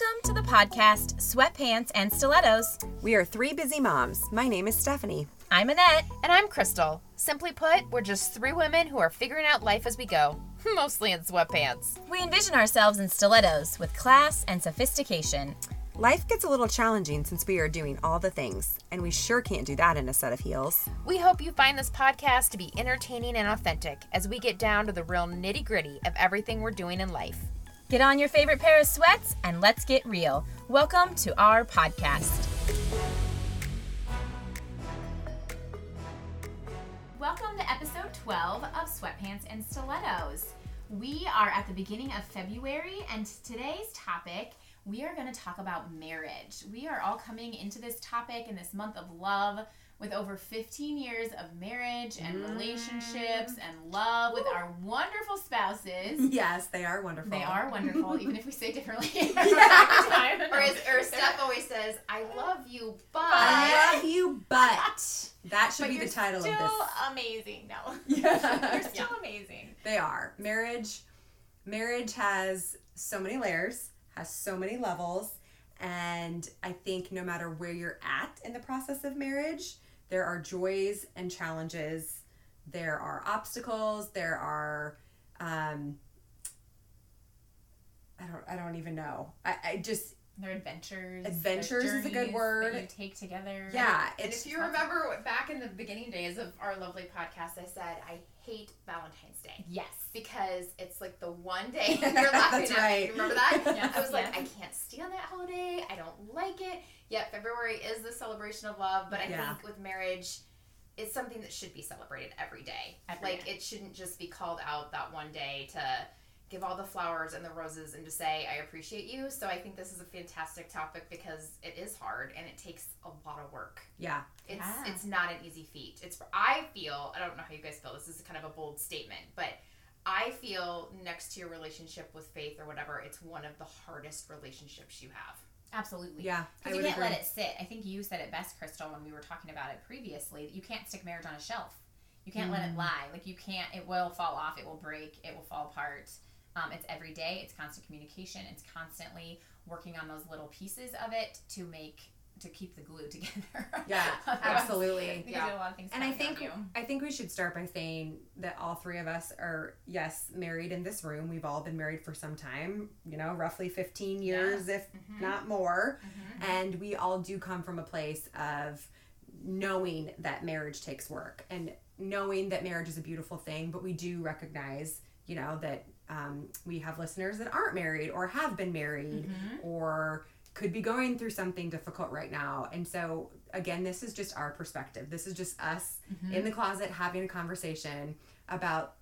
Welcome to the podcast Sweatpants and Stilettos. We are three busy moms. My name is Stephanie. I'm Annette. And I'm Crystal. Simply put, we're just three women who are figuring out life as we go, mostly in sweatpants. We envision ourselves in stilettos with class and sophistication. Life gets a little challenging since we are doing all the things, and we sure can't do that in a set of heels. We hope you find this podcast to be entertaining and authentic as we get down to the real nitty gritty of everything we're doing in life. Get on your favorite pair of sweats and let's get real. Welcome to our podcast. Welcome to episode 12 of Sweatpants and Stilettos. We are at the beginning of February, and today's topic we are going to talk about marriage. We are all coming into this topic in this month of love with over 15 years of marriage and mm. relationships and love with our wonderful spouses. Yes, they are wonderful. They are wonderful, even if we say differently. Yeah. Or as or Steph always says, I love you, but I love you, but that should But be you're the title still of this. amazing. No, Yeah. you're still amazing. They are. Marriage marriage has so many layers, has so many levels, and I think no matter where you're at in the process of marriage, there are joys and challenges. There are obstacles, there are um I don't I don't even know. I, I just Their adventures. Adventures their is a good word. That you take together. yeah, And it's if you remember back in the beginning days of our lovely podcast, I said I hate Valentine's Day Yes. because it's like the one day you're laughing That's at. right. You remember that? Yes, I was like. I can't stand that holiday. I don't like it. Yet February is the celebration of love, but I Yeah. think with marriage, it's something that should be celebrated every day. Every like day. it shouldn't just be called out that one day to give all the flowers and the roses and to say I appreciate you. So I think this is a fantastic topic because it is hard and it takes a lot of work. yeah. It's Yeah. it's not an easy feat. It's I feel I don't know how you guys feel. This is kind of a bold statement, but I feel next to your relationship with faith or whatever, it's one of the hardest relationships you have. Absolutely. Yeah. Because you can't agree. let it sit. I think you said it best, Crystal, when we were talking about it previously. that You can't stick marriage on a shelf. You can't let it Mm. lie. Like you can't. It will fall off. It will break. It will fall apart. Um, it's every day. It's constant communication. It's constantly working on those little pieces of it to make to keep the glue together. Yeah, absolutely. Yeah. a lot of things. And I think. I think we should start by saying that all three of us are yes married in this room. We've all been married for some time, you know, roughly fifteen years, if mm-hmm. not more, mm-hmm. and we all do come from a place of knowing that marriage takes work and knowing that marriage is a beautiful thing. But we do recognize, you know, that um, we have listeners that aren't married or have been married mm-hmm. or could be going through something difficult right now. And so, again, this is just our perspective. This is just us mm-hmm. in the closet having a conversation about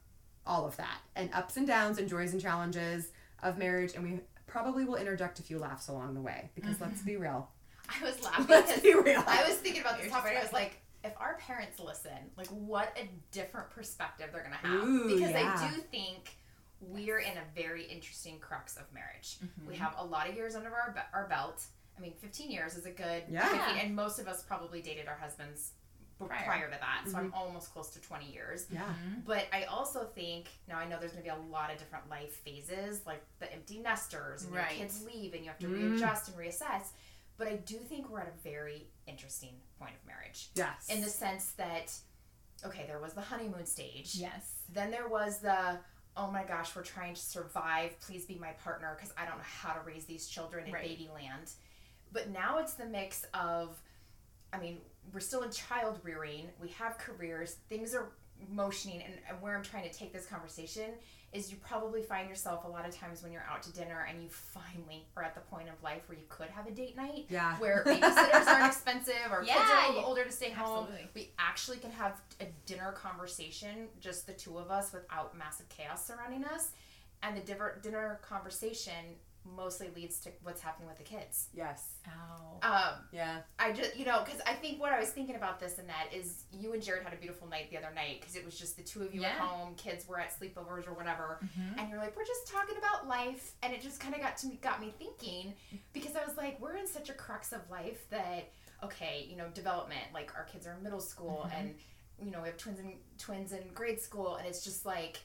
all of that and ups and downs and joys and challenges of marriage. And we probably will interject a few laughs along the way because let's mm-hmm. be real. I was laughing Let's be real. I was thinking about this topic. I just was like, if our parents listen, like what a different perspective they're gonna have. Ooh, because yeah. I do think we're in a very interesting crux of marriage. Mm-hmm. We have a lot of years under our, be- our belt. I mean, 15 years is a good Yeah. 15 and most of us probably dated our husbands Prior. prior, to that. So I'm Mm-hmm. almost close to 20 years. Yeah. But I also think now I know there's gonna be a lot of different life phases, like the empty nesters, and Right. your kids leave, and you have to Mm. readjust and reassess. But I do think we're at a very interesting point of marriage Yes. in the sense that, okay, there was the honeymoon stage. Yes. Then there was the, oh my gosh, we're trying to survive. Please be my partner because I don't know how to raise these children in Right. baby land. But now it's the mix of, I mean, we're still in child rearing. We have careers. Things are motioning. And, and where I'm trying to take this conversation is you probably find yourself a lot of times when you're out to dinner and you finally are at the point of life where you could have a date night yeah. where babysitters aren't expensive or kids are a little older to stay home. absolutely. We actually can have a dinner conversation, just the two of us, without massive chaos surrounding us. And the dinner conversation mostly leads to what's happening with the kids. yes. Oh. Um, Yeah. I just, you know, because I think what I was thinking about this and that is you and Jared had a beautiful night the other night because it was just the two of you at home, kids were at sleepovers or whatever, Mhm. and you're like, we're just talking about life, and it just kind of got to me, got me thinking because I was like, we're in such a crux of life that okay, you know, development, like our kids are in middle school Mhm. and you know we have twins in twins in grade school, and it's just like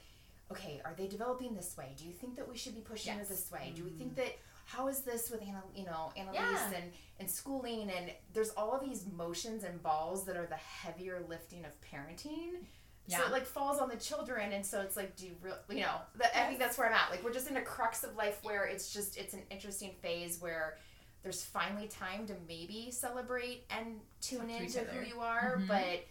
okay, are they developing this way? Do you think that we should be pushing Yes. it this way? Do we think that how is this with Anna, you know, Annalise Yeah. and, and schooling and there's all of these motions and balls that are the heavier lifting of parenting. So it like falls on the children and so it's like do you real you know, that, I think that's where I'm at. Like we're just in a crux of life where it's just it's an interesting phase where there's finally time to maybe celebrate and tune Talk into who you are, Mhm. but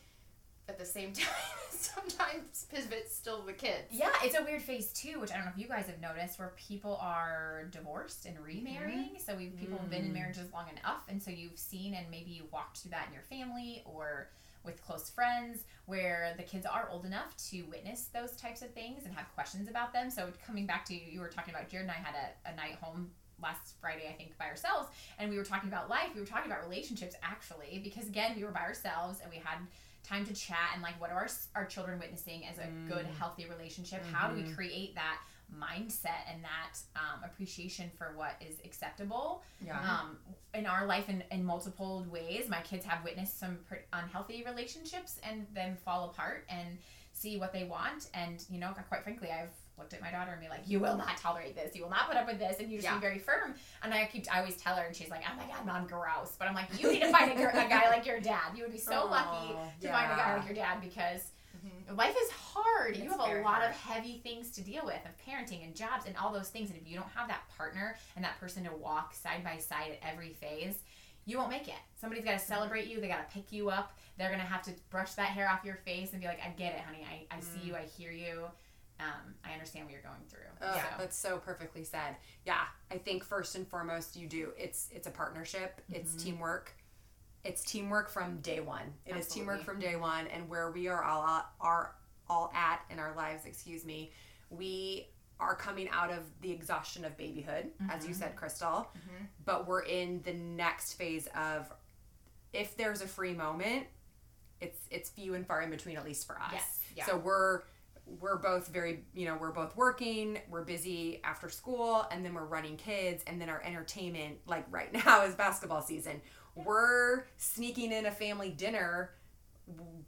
at the same time sometimes pivot's still the kids. Yeah, it's a weird phase too, which I don't know if you guys have noticed, where people are divorced and remarrying. So we've people have been in Mm. marriages long enough, and so you've seen and maybe you walked through that in your family or with close friends, where the kids are old enough to witness those types of things and have questions about them. So coming back to you, you were talking about Jared and I had a, a night home last Friday, I think, by ourselves, and we were talking about life. We were talking about relationships actually, because again, we were by ourselves and we had time to chat and like what are our, our children witnessing as a good healthy relationship how do we create that mindset and that um, appreciation for what is acceptable Yeah. um, in our life in, in multiple ways my kids have witnessed some pretty unhealthy relationships and then fall apart and see what they want and you know quite frankly i've looked at my daughter and be like you will not tolerate this you will not put up with this and you just Yeah. be very firm and i keep i always tell her and she's like oh my god mom gross but i'm like you need to find a, a guy like your dad you would be so lucky Aw, to find a guy like your dad because life is hard. you have a lot of heavy things to deal with, of parenting and jobs and all those things. And if you don't have that partner and that person to walk side by side at every phase, you won't make it. Somebody's got to celebrate you. They got to pick you up. They're gonna have to brush that hair off your face and be like, "I get it, honey. I, I see you. I hear you. Um, I understand what you're going through." Oh, so, that's so perfectly said. Yeah, I think first and foremost, you do. It's it's a partnership. It's mm-hmm. teamwork. It's teamwork from day one. It is teamwork from day one, and where we are all at, are all at in our lives. Excuse me. We are coming out of the exhaustion of babyhood, as you mm-hmm. said, Crystal. Mm-hmm. But we're in the next phase of if there's a free moment, it's it's few and far in between, at least for us. Yes, yeah. So we're we're both very you know we're both working we're busy after school and then we're running kids and then our entertainment like right now is basketball season we're sneaking in a family dinner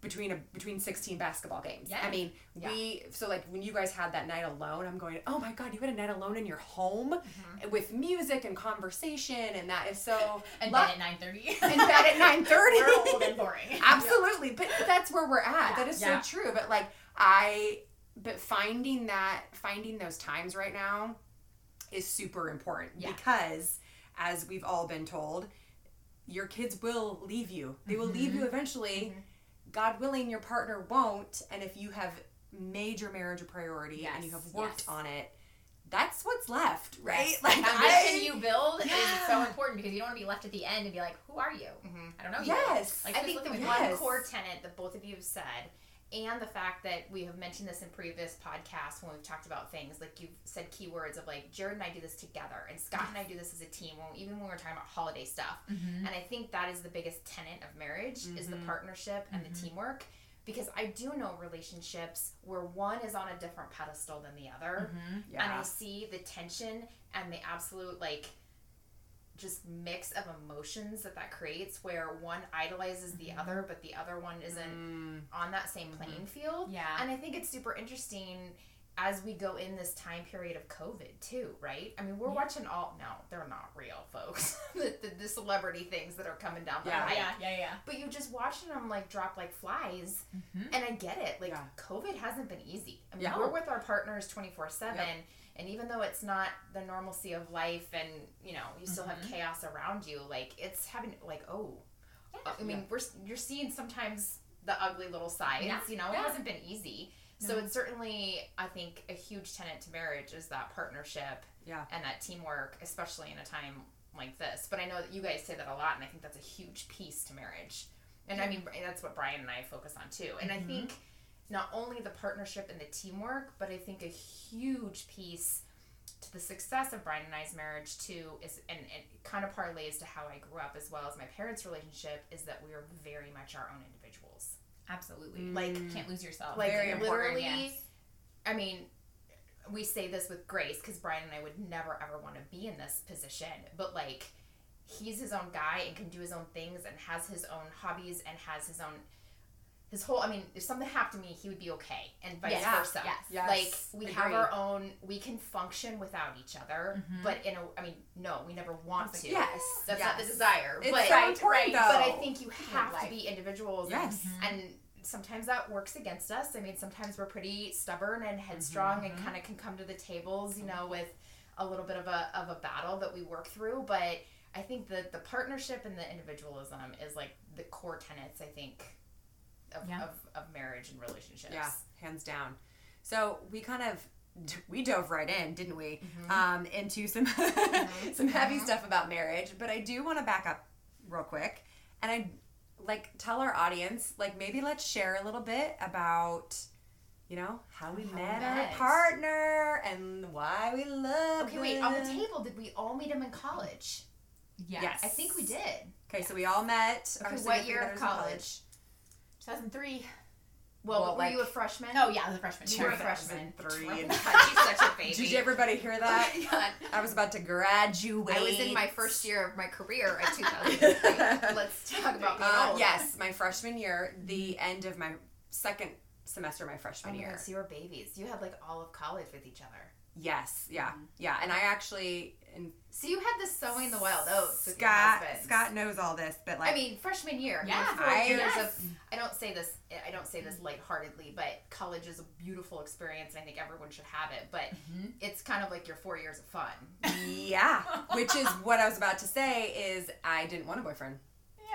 between a between 16 basketball games yeah. i Yeah. mean we so like when you guys had that night alone i'm going oh my god you had a night alone in your home mm-hmm. with music and conversation and that is so and lo- then at nine thirty, in bed at 9:30 we're old and boring. Absolutely, but that's where we're at. That is Yeah. so true. But like I, but finding that, finding those times right now, is super important Yeah. because, as we've all been told, your kids will leave you. They will leave you mm-hmm. eventually. Mm-hmm. God willing, your partner won't. And if you have made your marriage a priority and you have worked yes. on it, that's what's left, right? Yes. Like the foundation I, you build is so important because you don't want to be left at the end and be like, "Who are you? Mm-hmm. I don't know." you." Yes. Like, I think the one? Yes. core tenet that both of you have said, and the fact that we have mentioned this in previous podcasts when we've talked about things, like you've said keywords of like Jared and I do this together, and Scott and I do this as a team. When even when we're talking about holiday stuff, Mm-hmm. and I think that is the biggest tenet of marriage is the mm-hmm. partnership and the mm-hmm. teamwork. Because I do know relationships where one is on a different pedestal than the other, mm-hmm. and yeah. I see the tension and the absolute like just mix of emotions that that creates where one idolizes the other but the other one isn't Mm, on that same playing field Yeah. and i think it's super interesting as we go in this time period of covid too right i mean we're watching all no they're not real folks the, the, the celebrity things that are coming down the Yeah. pipe yeah, yeah, yeah. but you're just watching them like drop like flies Mhm. and i get it like Yeah. covid hasn't been easy i mean Yeah. we're with our partners 24 7 Yep. And even though it's not the normalcy of life and you know you still have mm-hmm. chaos around you like it's having like oh. Uh, I mean Yeah. we're you're seeing sometimes the ugly little sides Yeah. you know Yeah. it hasn't been easy. So it's certainly i think a huge tenet to marriage is that partnership Yeah. and that teamwork especially in a time like this. But i know that you guys say that a lot and i think that's a huge piece to marriage. And i mean that's what brian and i focus on too. And i mm-hmm. think not only the partnership and the teamwork but i think a huge piece to the success of brian and i's marriage too is and it kind of parlays to how i grew up as well as my parents relationship is that we are very much our own individuals Absolutely. Mm. Like- can't lose yourself. like Very important, literally yes. i mean we say this with grace because brian and i would never ever want to be in this position but like he's his own guy and can do his own things and has his own hobbies and has his own this whole I mean, if something happened to me, he would be okay, and vice Yes. versa. Yes. Yes. Like we have our own, we can function without each other, Mhm. but in a, I mean, no, we never want to. Yes. that's not the desire. It's but so Right, important, right. though. but I think you have to be individuals. Yes. And, and sometimes that works against us. I mean, sometimes we're pretty stubborn and headstrong and mm-hmm. kind of can come to the tables, you know, mm-hmm. with a little bit of a, of a battle that we work through. But I think that the partnership and the individualism is like the core tenets, I think, of, Yeah. of, of marriage and relationships. Yeah, hands down. So we kind of we dove right in, didn't we? Mm-hmm. Um, into some some heavy stuff about marriage, but I do want to back up real quick, and I like tell our audience like maybe let's share a little bit about you know how we How we met, met. our partner and why we love. Okay, wait, on the table, did we all meet him in college? Yes. Yes. I think we did. Okay, so we all met. our Okay, what year of others in college? 2003. Well, Well, were like- you a freshman? Oh yeah, I was a freshman. You were a freshman. 2003. God, she's such a baby. Did everybody hear that? Oh. I was about to graduate. I was in my first year of my career at 2003. Let's talk about being Uh, old. yes, my freshman year, the end of my second semester, of my Oh freshman my year. God, so you were babies. You had like all of college with each other. Yes, yeah, Mm-hmm. yeah. And I actually, and So you had this sowing the wild oats with your Scott. Scott knows all this, but like, I mean, freshman year. Yeah, four I- years yes. of. I don't say this. I don't say this lightheartedly, but college is a beautiful experience, and I think everyone should have it. But Mm-hmm. it's kind of like your four years of fun. yeah, which is what I was about to say. Is I didn't want a boyfriend.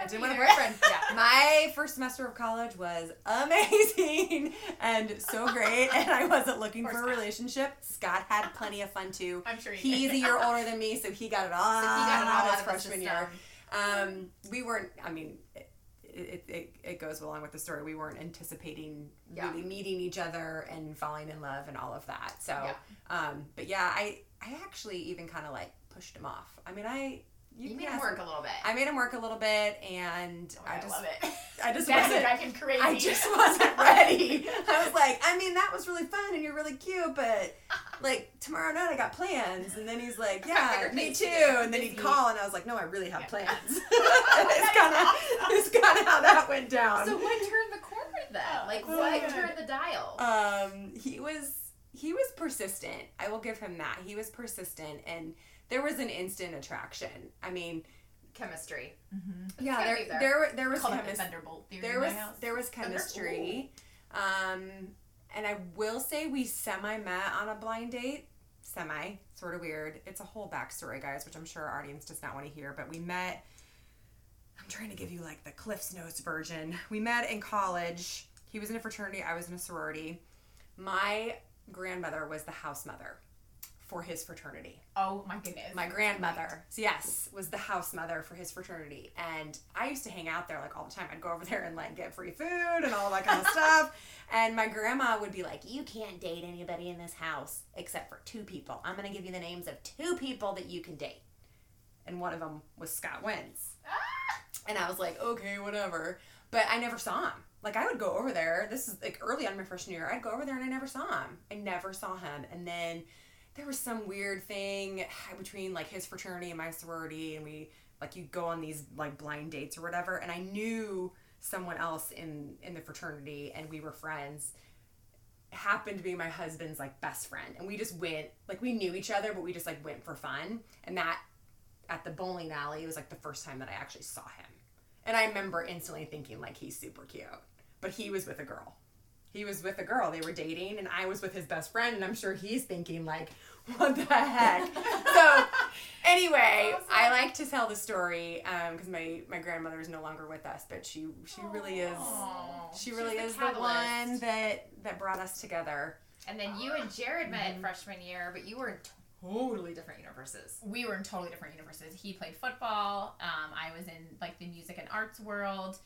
I didn't want a boyfriend. yeah. My first semester of college was amazing and so great, and I wasn't looking Poor for a relationship. Scott had plenty of fun too. I'm sure he He's did. a year older than me, so he got it all, So he got it all out out his of freshman year. Um, we weren't. I mean, it, it, it, it goes along with the story. We weren't anticipating Yeah. really meeting each other and falling in love and all of that. So, Yeah. um, but yeah, I I actually even kind of like pushed him off. I mean, I You can made him ask work a little bit. I made him work a little bit, and Oh, I just love it. I just That's wasn't. driving crazy. I just wasn't ready. I was like, I mean, that was really fun and you're really cute, but like tomorrow night I got plans. And then he's like, Yeah, me too. to. And then he'd call and I was like, No, I really have Yeah. plans. it's kind of it's kind of how that went down. so what turned the corner then? Oh, like that's what so turned the dial? um, he was he was persistent. I will give him that. He was persistent, and there was an instant attraction. I mean, Chemistry. Mm-hmm. yeah, there there. there there was Call that the chemistry. Thunderbolt there was there was chemistry um and i will say we semi met on a blind date semi sort of weird it's a whole backstory guys which i'm sure our audience does not want to hear but we met i'm trying to give you like the cliffs notes version we met in college he was in a fraternity i was in a sorority my grandmother was the house mother for his fraternity Oh my goodness. my grandmother, yes, was the house mother for his fraternity, and I used to hang out there like all the time. I'd go over there and like get free food and all that kind of stuff. And my grandma would be like, "You can't date anybody in this house except for two people. I'm gonna give you the names of two people that you can date." And one of them was Scott Wentz. Ah! And I was like, "Okay, whatever." But I never saw him. Like I would go over there. This is like early on my freshman year. I'd go over there and I never saw him. I never saw him. And then there was some weird thing between like his fraternity and my sorority and we like you go on these like blind dates or whatever and i knew someone else in in the fraternity and we were friends. Happened to be my husband's like best friend and we just went like we knew each other but we just like went for fun and that at the bowling alley was like the first time that i actually saw him. And i remember instantly thinking like he's super cute but he was with a girl he was with a girl they were dating and i was with his best friend and i'm sure he's thinking like what the heck so anyway i like to tell the story because my my grandmother is no longer with us but she she really is she really the is the catalyst. one that that brought us together And then you and Jared met Mm-hmm. freshman year, but you were in totally different universes. we were in totally different universes. He played football. Um, I was in like the music and arts world.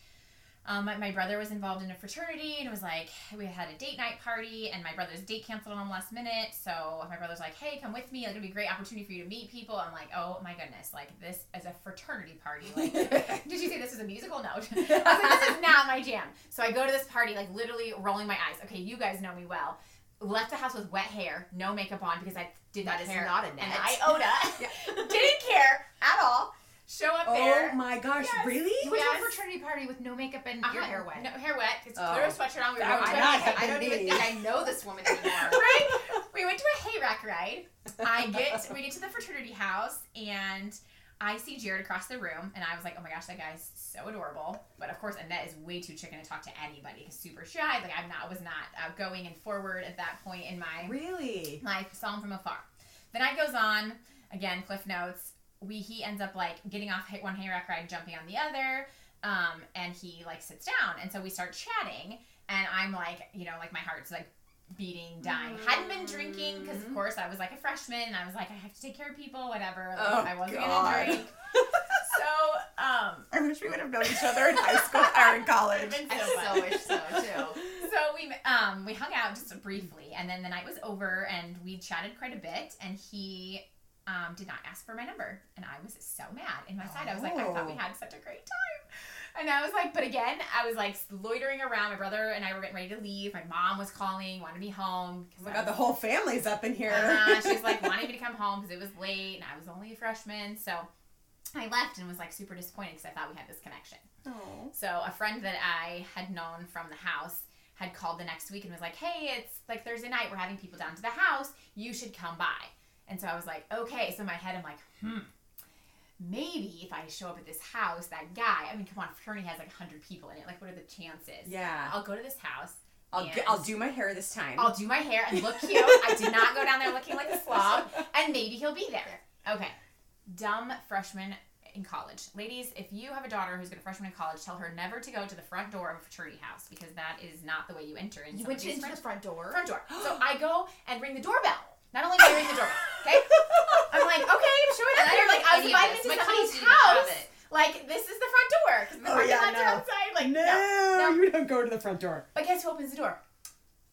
Um, my, my brother was involved in a fraternity, and it was like we had a date night party, and my brother's date canceled on him last minute. So my brother's like, "Hey, come with me. Like, it'll be a great opportunity for you to meet people." I'm like, "Oh my goodness! Like this is a fraternity party. Like, did you say this is a musical? No. I was like, this is not my jam. So I go to this party, like literally rolling my eyes. Okay, you guys know me well. Left the house with wet hair, no makeup on because I That is care. not a net. iota. Didn't care at all. Show up oh there. my gosh gosh, Yes. really? You went to a fraternity party with no makeup and your Uh-huh. hair wet. No, hair wet. It's Oh. clear as sweatshirt on. We were That going would not a- have I don't even me. think I know this woman anymore. right? We went to a hayrack ride. I get we get to the fraternity house and I see Jared across the room and I was like, oh my gosh, that guy's so adorable. But of course, Annette is way too chicken to talk to anybody. He's super shy. Like I'm not was not outgoing and forward at that point in my Really? life. Saw him from afar. The night goes on. Again, Cliff notes. We he ends up like getting off hit one hayrack ride, jumping on the other, um, and he like sits down, and so we start chatting, and I'm like, you know, like my heart's like beating, dying. Hadn't been drinking because of course I was like a freshman, and I was like, I have to take care of people, whatever. Like, Oh, I wasn't God. gonna drink. so um, I wish we would have known each other in high school or in college. Would've I so wish so too. so we um we hung out just briefly and then the night was over and we chatted quite a bit and he um did not ask for my number and I was so mad in my side I was like I thought we Oh. had such a great time and I was like but again I was like loitering around my brother and I were getting ready to leave my mom was calling wanted me home Oh my god, the whole family's up in here. uh, she's like wanting me to come home because it was late and I was only a freshman so I left and was like super disappointed because I thought we had this connection Oh. so a friend that I had known from the house had called the next week and was like, "Hey, it's like Thursday night. We're having people down to the house. You should come by." And so I was like, "Okay." So in my head, I'm like, "Hmm, maybe if I show up at this house, that guy. I mean, come on, fraternity has like hundred people in it. Like, what are the chances? Yeah. I'll go to this house. I'll, get, I'll do my hair this time. I'll do my hair and look cute. I did not go down there looking like a slob, and maybe he'll be there. Okay, dumb freshman in college. Ladies, if you have a daughter who's going to freshman in college, tell her never to go to the front door of a fraternity house because that is not the way you enter. In You went into the front door. front door. So I go and ring the doorbell. Not only do I ring the doorbell, okay? I'm like, okay, I'm showing up And don't Like I was invited into My somebody's kids didn't have house. Like this is the front door the Oh, yeah, no. outside. Like no, no. you don't go to the front door. But guess who opens the door?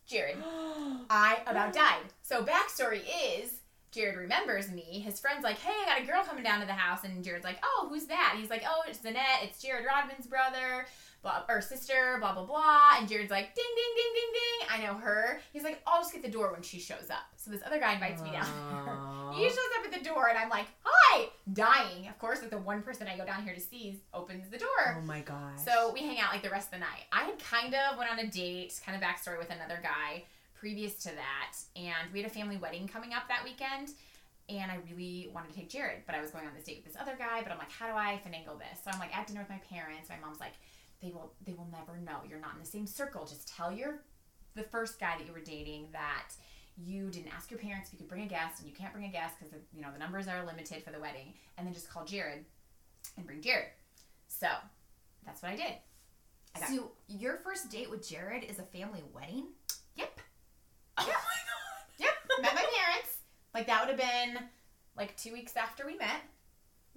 Jared. I about died. So backstory is Jared remembers me. His friend's like, "Hey, I got a girl coming down to the house," and Jared's like, "Oh, who's that?" And he's like, "Oh, it's Annette. It's Jared Rodman's brother, blah or sister, blah blah blah." And Jared's like, "Ding ding ding ding ding. I know her." He's like, "I'll just get the door when she shows up." So this other guy invites me down. He shows up at the door, and I'm like, "Hi!" Dying, of course. Like the one person I go down here to see opens the door. Oh my gosh. So we hang out like the rest of the night. I had kind of went on a date, kind of backstory with another guy previous to that, and we had a family wedding coming up that weekend. And I really wanted to take Jared, but I was going on this date with this other guy. But I'm like, how do I finagle this? So I'm like at dinner with my parents. My mom's like, they will, they will never know. You're not in the same circle. Just tell your, the first guy that you were dating that you didn't ask your parents if you could bring a guest, and you can't bring a guest because you know the numbers are limited for the wedding. And then just call Jared, and bring Jared. So that's what I did. I got- So your first date with Jared is a family wedding? Yep. Oh Yep. My god yep. Met my parents. Like that would have been like two weeks after we met.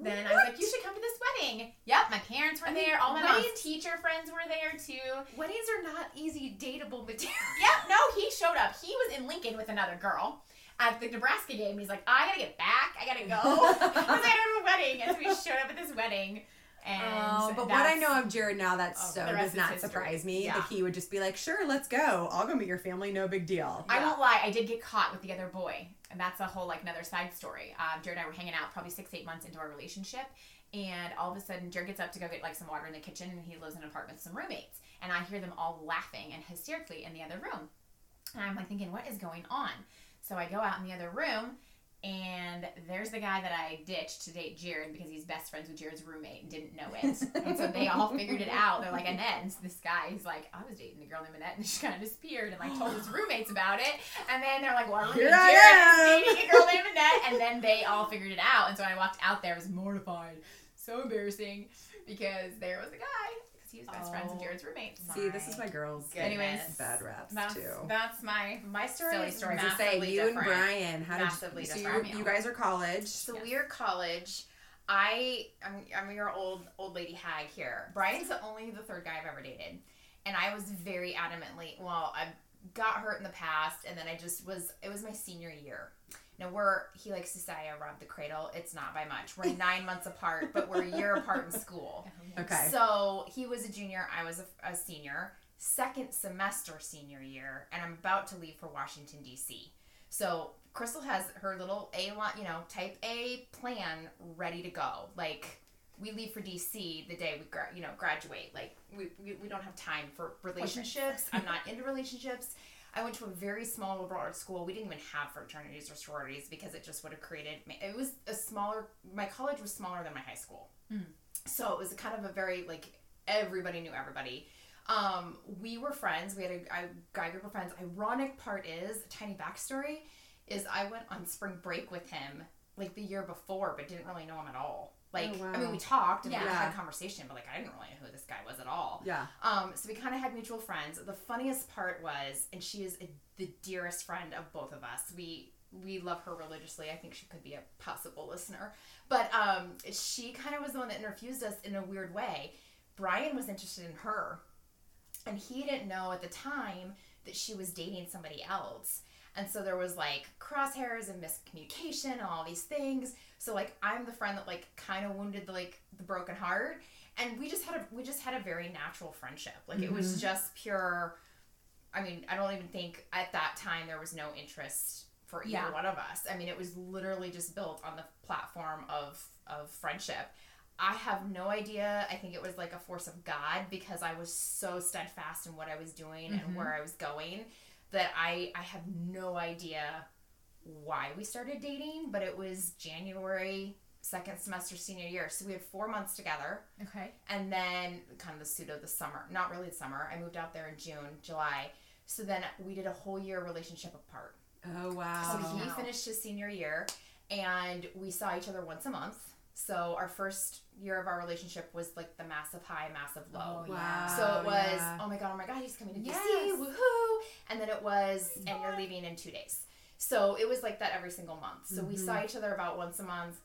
Then I was like, you should come to this wedding. Yep, my parents were I mean, there. All my mom's teacher friends were there too. Weddings are not easy dateable material. Yep, no, he showed up. He was in Lincoln with another girl at the Nebraska game. He's like, I gotta get back. I gotta go. Because I had a wedding. And so we showed up at this wedding. And Oh, but what I know of Jared now, that Oh, so does not surprise me. Yeah. That he would just be like, "Sure, let's go. I'll go meet your family. No big deal." I won't lie, I did get caught with the other boy, and that's a whole like another side story. Um, Jared and I were hanging out probably six, eight months into our relationship, and all of a sudden Jared gets up to go get like some water in the kitchen, and he lives in an apartment with some roommates, and I hear them all laughing and hysterically in the other room, and I'm like thinking, what is going on? So I go out in the other room. And there's the guy that I ditched to date Jared because he's best friends with Jared's roommate and didn't know it. and so they all figured it out. They're like, Annette, and this guy, he's like, I was dating a girl named Annette and she kind of disappeared and like told his roommates about it. And then they're like, well, our roommate Jared dating a girl named Annette. And then they all figured it out. And so when I walked out there, I was mortified. So embarrassing because there was a guy he was best friends with Oh. Jared's roommates. See, this is my girls. Goodness. Anyways, bad raps That's, too. that's my My story Silly story. I was massively gonna say you different. and Brian. How Massively did so you, you guys are college? So Yes. we're college. I I'm, I'm your old old lady hag here. Brian's the only the third guy I've ever dated, and I was very adamantly well. I got hurt in the past, and then I just was. It was my senior year. Now we're he likes to say I robbed the cradle. It's not by much. We're nine months apart, but we're a year apart in school. Oh, okay. So he was a junior, I was a, a senior, second semester senior year, and I'm about to leave for Washington D.C. So Crystal has her little A line, you know, type A plan ready to go. Like we leave for DC the day we gra- you know graduate. Like we, we, we don't have time for relationships. I'm not into relationships. I went to a very small liberal arts school. We didn't even have fraternities or sororities because it just would have created. It was a smaller. My college was smaller than my high school, so it was kind of a very like everybody knew everybody. Um, we were friends. We had a, a guy group of friends. Ironic part is tiny backstory is I went on spring break with him like the year before, but didn't really know him at all. Like Oh, I mean, we talked and we Yeah. had conversation, but like I didn't really know who this guy was at all. Yeah. Um, so we kind of had mutual friends. The funniest part was, and she is a, the dearest friend of both of us. We we love her religiously. I think she could be a possible listener. But um, she kind of was the one that interfused us in a weird way. Brian was interested in her, and he didn't know at the time that she was dating somebody else. And so there was like crosshairs and miscommunication and all these things. So like I'm the friend that like kind of wounded the like the broken heart and we just had a we just had a very natural friendship. Like it was mm-hmm. just pure I mean, I don't even think at that time there was no interest for either Yeah. one of us. I mean, it was literally just built on the platform of of friendship. I have no idea. I think it was like a force of God because I was so steadfast in what I was doing and mm-hmm. where I was going that I I have no idea why we started dating, but it was January second semester senior year. So we had 4 months together Okay. and then kind of the pseudo the summer not really the summer i moved out there in june july so then we did a whole year relationship apart Oh wow. so he wow. finished his senior year and we saw each other once a month so our first year of our relationship was like the massive high massive low Oh, wow. so it was, yeah. oh my god, oh my god, he's coming to DC, Yes. woohoo! And then it was, and you're leaving in two days. So it was like that every single month. So we saw each other about once a month,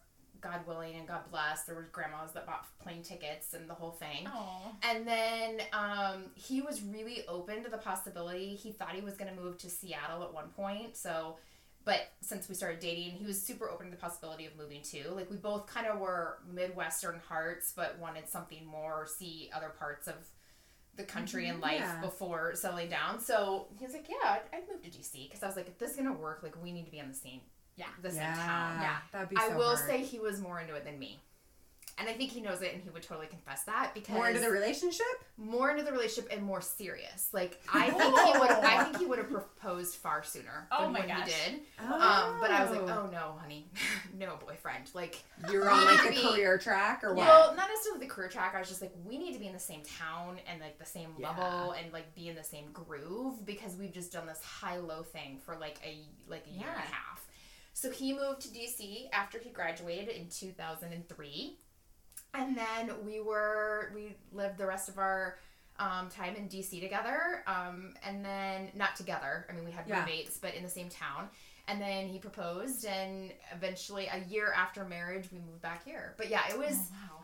God willing, and God bless. There were grandmas that bought plane tickets and the whole thing. Oh. And then um, he was really open to the possibility. He thought he was going to move to Seattle at one point. So, but since we started dating, he was super open to the possibility of moving too. Like we both kind of were Midwestern hearts, but wanted something more, see other parts of the country and mm-hmm. life yeah. before settling down. So he was like, "Yeah, I'd, I'd move to DC," because I was like, "If this is gonna work, like we need to be on the same, Yeah. the same yeah. town." Yeah. That'd be I so will hard. say he was more into it than me. And I think he knows it, and he would totally confess that because more into the relationship. more into the relationship and more serious. Like I think he would. I think he would have proposed far sooner Oh than my when gosh. he did. Um, but I was like, oh no, honey, no boyfriend. Like, You're on like to a be- career track or what? well, not necessarily the career track. I was just like, we need to be in the same town and like the same Yeah. level and like be in the same groove because we've just done this high low thing for like a like a year and a half. So he moved to DC after he graduated in 2003. And then we were we lived the rest of our um, time in DC together. Um, and then not together. I mean, we had Yeah. roommates, but in the same town. And then he proposed, and eventually, a year after marriage, we moved back here. But yeah, it was. Oh, wow.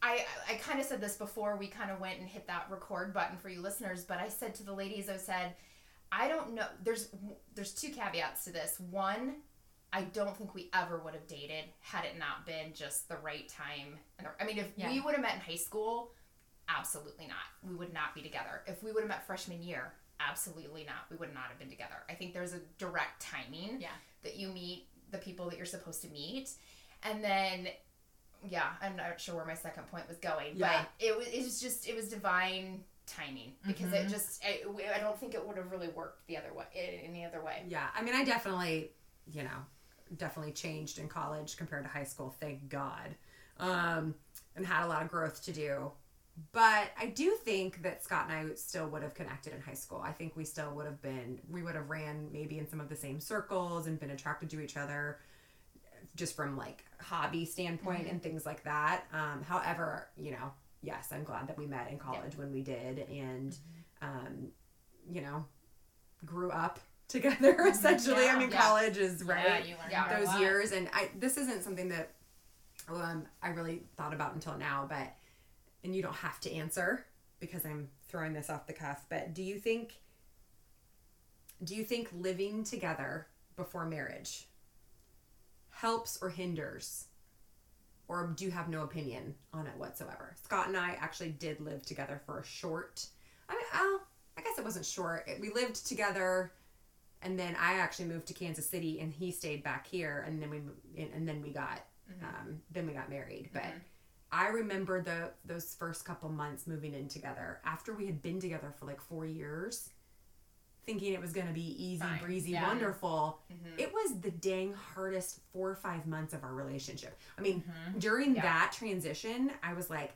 I I kind of said this before we kind of went and hit that record button for you listeners, but I said to the ladies, I said, I don't know. There's there's two caveats to this. One, I don't think we ever would have dated had it not been just the right time. And the, I mean, if Yeah. we would have met in high school, absolutely not. We would not be together. If we would have met freshman year, absolutely not. We would not have been together. I think there's a direct timing Yeah. that you meet the people that you're supposed to meet, and then yeah, I'm not sure where my second point was going, Yeah. but it was it was just it was divine timing because it mm-hmm. just I, I don't think it would have really worked the other way any other way. Yeah, I mean, I definitely, you know, definitely changed in college compared to high school. Thank God, um, and had a lot of growth to do. But I do think that Scott and I still would have connected in high school. I think we still would have been. We would have ran maybe in some of the same circles and been attracted to each other, just from like hobby standpoint and things like that. Um, however, you know, yes, I'm glad that we met in college when we did, and um, you know, grew up together essentially. I mean, Yeah. college is right Yeah, you learn those years, and I this isn't something that um, I really thought about until now, but and you don't have to answer because I'm throwing this off the cuff. But do you think do you think living together before marriage helps or hinders? Or do you have no opinion on it whatsoever? Scott and I actually did live together for a short. I mean, oh, I guess it wasn't short. It- We lived together, and then I actually moved to Kansas City, and he stayed back here, and then we and, then we got um, then we got married. But I remember the those first couple months moving in together after we had been together for like four years, thinking it was gonna be easy Fine. breezy, Yeah. wonderful. Mhm. It was the dang hardest four or five months of our relationship. I mean, Mhm. during Yeah. that transition, I was like,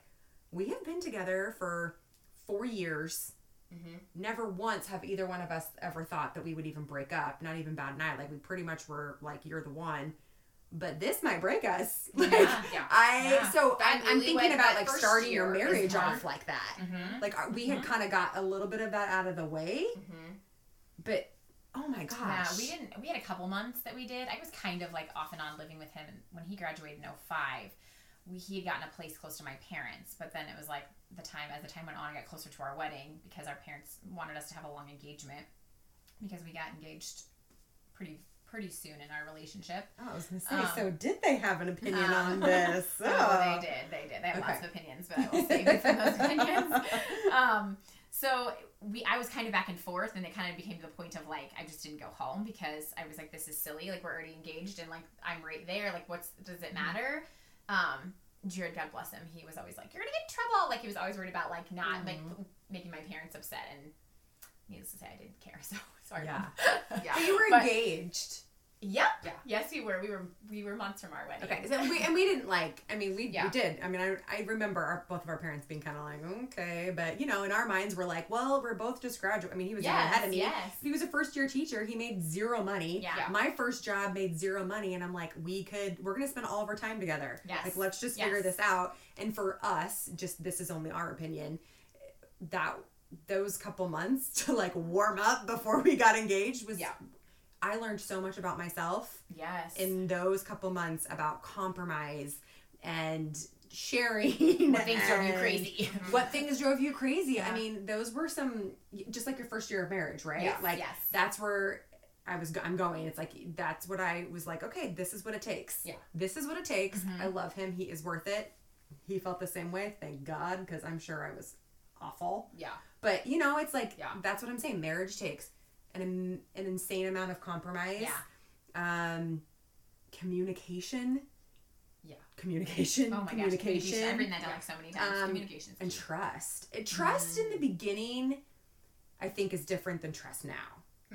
we have been together for four years. Mhm. Never once have either one of us ever thought that we would even break up. Not even bad night. Like we pretty much were like, you're the one. But this might break us. Like Yeah. Yeah. I Yeah. so I'm, I'm thinking about like starting your marriage off like that. Mhm. Like we had Mhm. kind of got a little bit of that out of the way, Mhm. but oh my gosh, Yeah, we didn't. We had a couple months that we did. I was kind of like off and on living with him when he graduated in 05. We, he had gotten a place close to my parents, but then it was like the time as the time went on, I got closer to our wedding because our parents wanted us to have a long engagement because we got engaged pretty pretty soon in our relationship. Oh, I was gonna say. Um, so did they have an opinion um, on this? Oh, they did. They did. They have lots of opinions, but I will save it from those opinions. Um, so we, I was kind of back and forth, and it kind of became the point of like I just didn't go home because I was like, this is silly. Like we're already engaged, and like I'm right there. Like what's does it matter? Um, Jared, God bless him, he was always like, you're gonna get in trouble. Like he was always worried about like not like mm-hmm. making my parents upset, and needless to say, I didn't care. So sorry. Yeah. Mom. Yeah. But you were But- engaged. Yep. Yeah. Yes, we were. We were. We were months from our wedding. Okay, so we and we didn't like. I mean, we, Yeah. we did. I mean, I, I remember our, both of our parents being kind of like, okay, but you know, in our minds, we're like, well, we're both just graduate. I mean, he was Yes. ahead of me. Yes. He was a first year teacher. He made zero money. Yeah. Yeah. My first job made zero money, and I'm like, we could. We're gonna spend all of our time together. Yes. Like, let's just Yes. figure this out. And for us, just this is only our opinion. That those couple months to like warm up before we got engaged was. Yeah. I learned so much about myself Yes. in those couple months about compromise and sharing what things drove you crazy. what things drove you crazy Yeah. i mean those were some just like your first year of marriage right Yes, like yes. that's where i was i'm going it's like that's what i was like okay this is what it takes Yeah. this is what it takes Mhm. i love him he is worth it he felt the same way thank god because i'm sure i was awful Yeah. but you know it's like Yeah. that's what i'm saying marriage takes an, an insane amount of compromise Yeah. um communication Yeah. communication Oh my gosh, communication, communication. I've written that down like so many times. Um, communication. and trust it trust in the beginning i think is different than trust now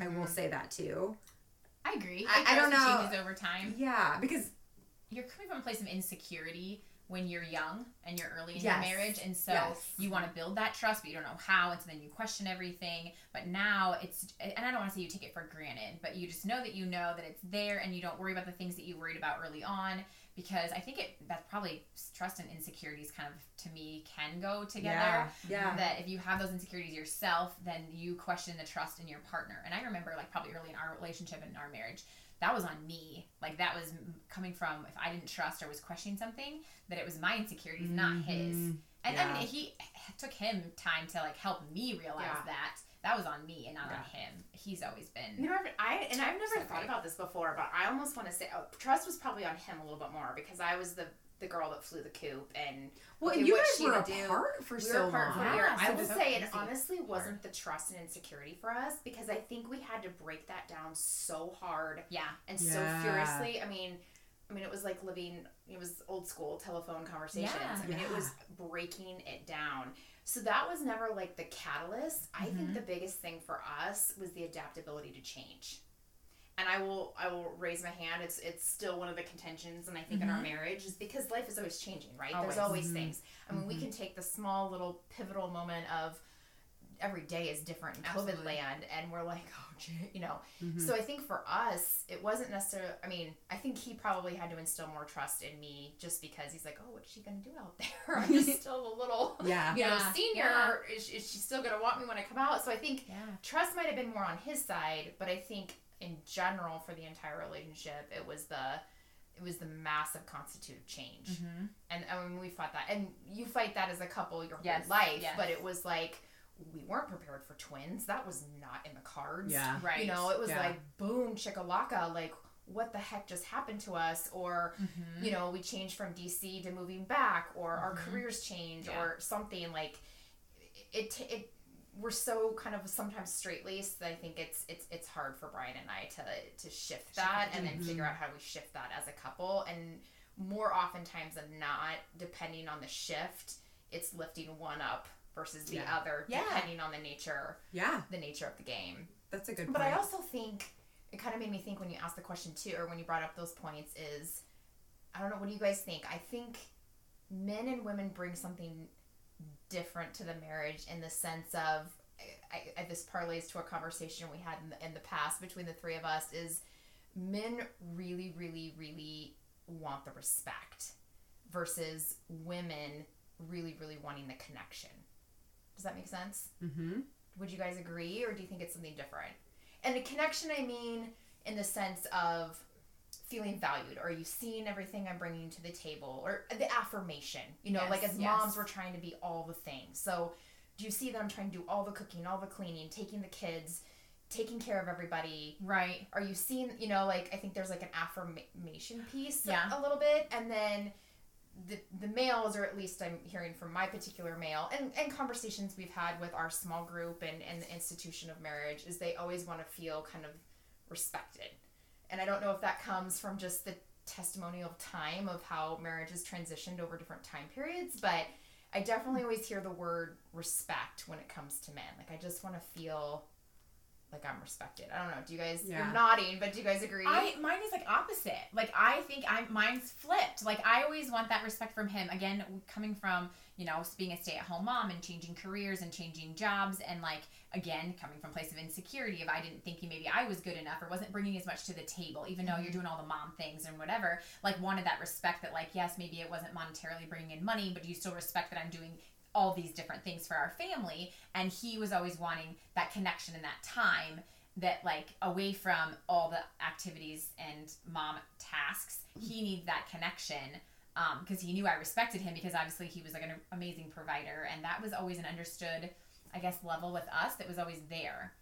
i will Mhm. say that too I agree. I- think I don't know. Changes over time. yeah because You're coming from a place of insecurity when you're young and you're early in Yes. your marriage, and so Yes. you want to build that trust, but you don't know how, and so then you question everything. But now it's, and I don't want to say you take it for granted, but you just know that you know that it's there, and you don't worry about the things that you worried about early on. Because I think it that's probably trust and insecurities kind of to me can go together. yeah yeah that if you have those insecurities yourself, then you question the trust in your partner. And I remember, like, probably early in our relationship and in our marriage, that was on me. Like, that was coming from if I didn't trust or was questioning something, that it was my insecurities, not mm-hmm. his. And Yeah. I mean, he took him time to like help me realize Yeah. that that was on me and not on him. He's always been. You know, I and I've never So thought great. about this before, but I almost want to say oh, trust was probably on him a little bit more because I was the the girl that flew the coop and well okay, and you what guys she were would do- apart for we so apart long Yeah, year. I so will so say it crazy. honestly wasn't the trust and insecurity for us because I think we had to break that down so hard yeah. and so furiously. I mean, I mean, it was like living. It was old school telephone conversations. Yeah. I mean, it was breaking it down. So that was never like the catalyst. I think Mhm. the biggest thing for us was the adaptability to change. And I will, I will raise my hand. It's, it's still one of the contentions, and I think in our mm-hmm. marriage is because life is always changing, right? Always. There's always Mhm. things. I mean, we mm-hmm. can take the small little pivotal moment of every day is different in COVID land, and we're like, oh, gee, you know, so mm-hmm. I think for us, it wasn't necessarily. I mean, I think he probably had to instill more trust in me just because he's like, "Oh, what's she gonna do out there? I'm just still a little, yeah you know, Yeah, senior. yeah. Is, is she still gonna want me when I come out?" So I think Yeah. trust might have been more on his side, but I think in general for the entire relationship, it was the it was the massive constitutive change. Mm-hmm. And I mean, we fought that, and you fight that as a couple your Yes, whole life. yes. But it was like we weren't prepared for twins. That was not in the cards. yeah Right. You know, it was Yeah. like boom, chickalaka, like what the heck just happened to us? Or, Mm-hmm. you know, we changed from DC to moving back, or our Mhm. careers change, Yeah. or something like it. It we're so kind of sometimes straight laced that I think it's it's it's hard for Brian and I to to shift that and then figure mm-hmm. out how we shift that as a couple. And more oftentimes than not, depending on the shift, it's lifting one up versus the Yeah. other, Yeah. depending on the nature Yeah, the nature of the game. that's a good point. But point. I also think it kind of made me think when you asked the question too, or when you brought up those points, is I don't know. What do you guys think? I think men and women bring something different to the marriage in the sense of I, I, this parlays to a conversation we had in the, in the past between the three of us is men really really really want the respect versus women really really wanting the connection. Does that make sense? Mm-hmm. would you guys agree or do you think it's something different? And the connection i mean in the sense of feeling valued are you seeing everything i'm bringing to the table or the affirmation you know Yes, like as yes. moms we're trying to be all the things so do you see that i'm trying to do all the cooking all the cleaning taking the kids taking care of everybody Right. are you seeing you know like i think there's like an affirmation piece Yeah. a little bit and then the, the males or at least i'm hearing from my particular male and, and conversations we've had with our small group and, and the institution of marriage is they always want to feel kind of respected and i don't know if that comes from just the testimonial time of how marriage has transitioned over different time periods but i definitely always hear the word respect when it comes to men. Like i just want to feel like i'm respected i don't know do you guys Yeah. you're nodding but do you guys agree I mine is like opposite. Like I think I'm mine's flipped. Like I always want that respect from him. Again, coming from you know being a stay at home mom and changing careers and changing jobs and like again coming from a place of insecurity of I didn't think he maybe I was good enough or wasn't bringing as much to the table even though you're mm-hmm. doing all the mom things and whatever. Like wanted that respect that like yes maybe it wasn't monetarily bringing in money but you still respect that I'm doing all these different things for our family and he was always wanting that connection and that time that like away from all the activities and mom tasks he needed that connection um, because he knew i respected him because obviously he was like an amazing provider and that was always an understood i guess level with us that was always there.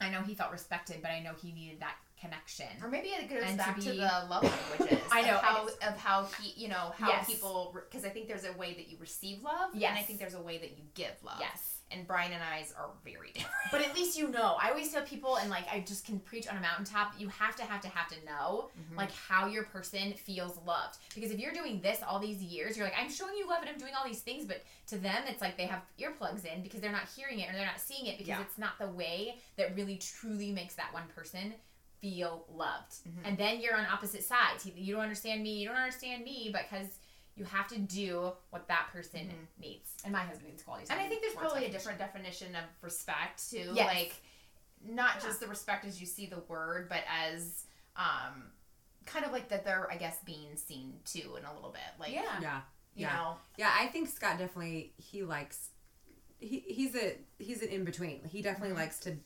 I know he felt respected but i know he needed that connection Or maybe it goes to back to, be- the love languages. I know, of how of how he, you know, how Yes. people because I think there's a way that you receive love, and I think there's a way that you give love. yes And Brian and I's are very different. but at least you know i always tell people and like i just can preach on a mountaintop you have to have to have to know Mm-hmm. like how your person feels loved because if you're doing this all these years you're like i'm showing you love and i'm doing all these things but to them it's like they have earplugs in because they're not hearing it or they're not seeing it because Yeah. it's not the way that really truly makes that one person feel loved Mhm. and then you're on opposite sides you don't understand me you don't understand me because you have to do what that person Mhm. needs and my husband needs quality And I think there's probably a different definition of respect too. Yes. Like not Yeah. just the respect as you see the word, but as um kind of like that they're I guess being seen too in a little bit. Like yeah Yeah, you yeah. know. yeah. I think Scott definitely he likes. He, he's a he's an in between. He definitely Mhm. likes to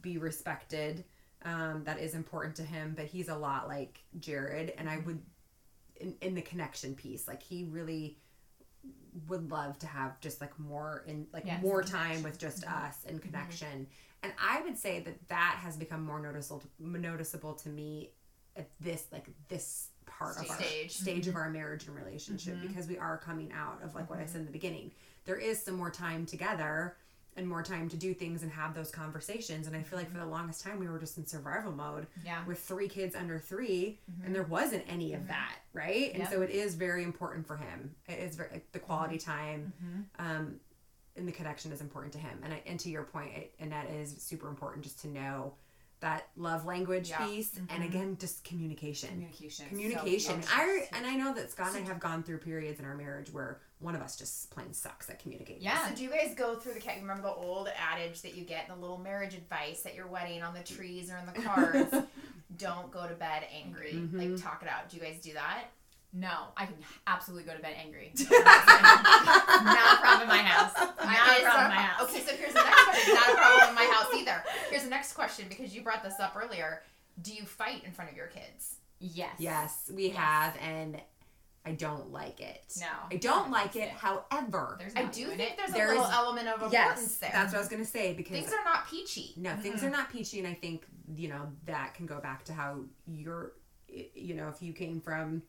be respected. Um, that is important to him, but he's a lot like Jared, and I would in, in the connection piece. Like he really would love to have just like more in like Yes, more time with just us and connection. And I would say that that has become more noticeable noticeable to me at this like this part of our Stage. stage of our marriage and relationship Mhm. because we are coming out of like what I said in the beginning. There is some more time together and more time to do things and have those conversations. And I feel like for mm-hmm. the longest time we were just in survival mode yeah with three kids under 3 and mm-hmm. there wasn't any of mm-hmm. that, right? And so it is very important for him. It is very the quality time, um, and the connection is important to him. And I, and to your point, it, and that is super important just to know that love language Yeah. piece, and again, just communication communication communication. So I and I know that Scott and I have gone through periods in our marriage where one of us just plain sucks at communicating. yeah So do you guys go through the cat? Remember the old adage that you get in the little marriage advice at your wedding on the trees or in the cards? Don't go to bed angry. Mhm. Like talk it out. Do you guys do that? No, I can absolutely go to bed angry. not a problem in my house. Not I- a it's problem in my house. Okay, so here's the next question. Not a problem in my house either. Here's the next question because you brought this up earlier. Do you fight in front of your kids? Yes. Yes, we Yes. have, and I don't like it. No. I don't like That's it. However, I do think it. there's There a little is- element of importance yes, there. that's what I was gonna say because Things are not peachy. no, things are mm-hmm. not peachy, and I think you know that can go back to how you're, you know, if you came from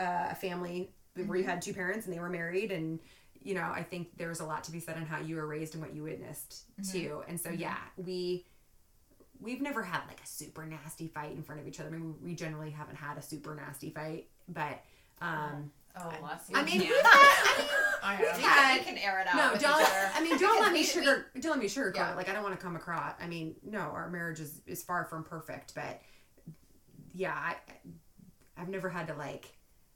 uh, a family where you had two parents and they were married and you know i think there's a lot to be said on how you were raised and what you witnessed too and so yeah we we've never had like a super nasty fight in front of each other i mean we generally haven't had a super nasty fight but um, Oh, bless you. I mean, Yeah. we've had, I we've had- can, we can air it out. no, don't. I mean, don't let me we- sugar. Don't let me sugarcoat Yeah. it. Like I don't want to come across. I mean, no, our marriage is is far from perfect, but yeah, I I've never had to like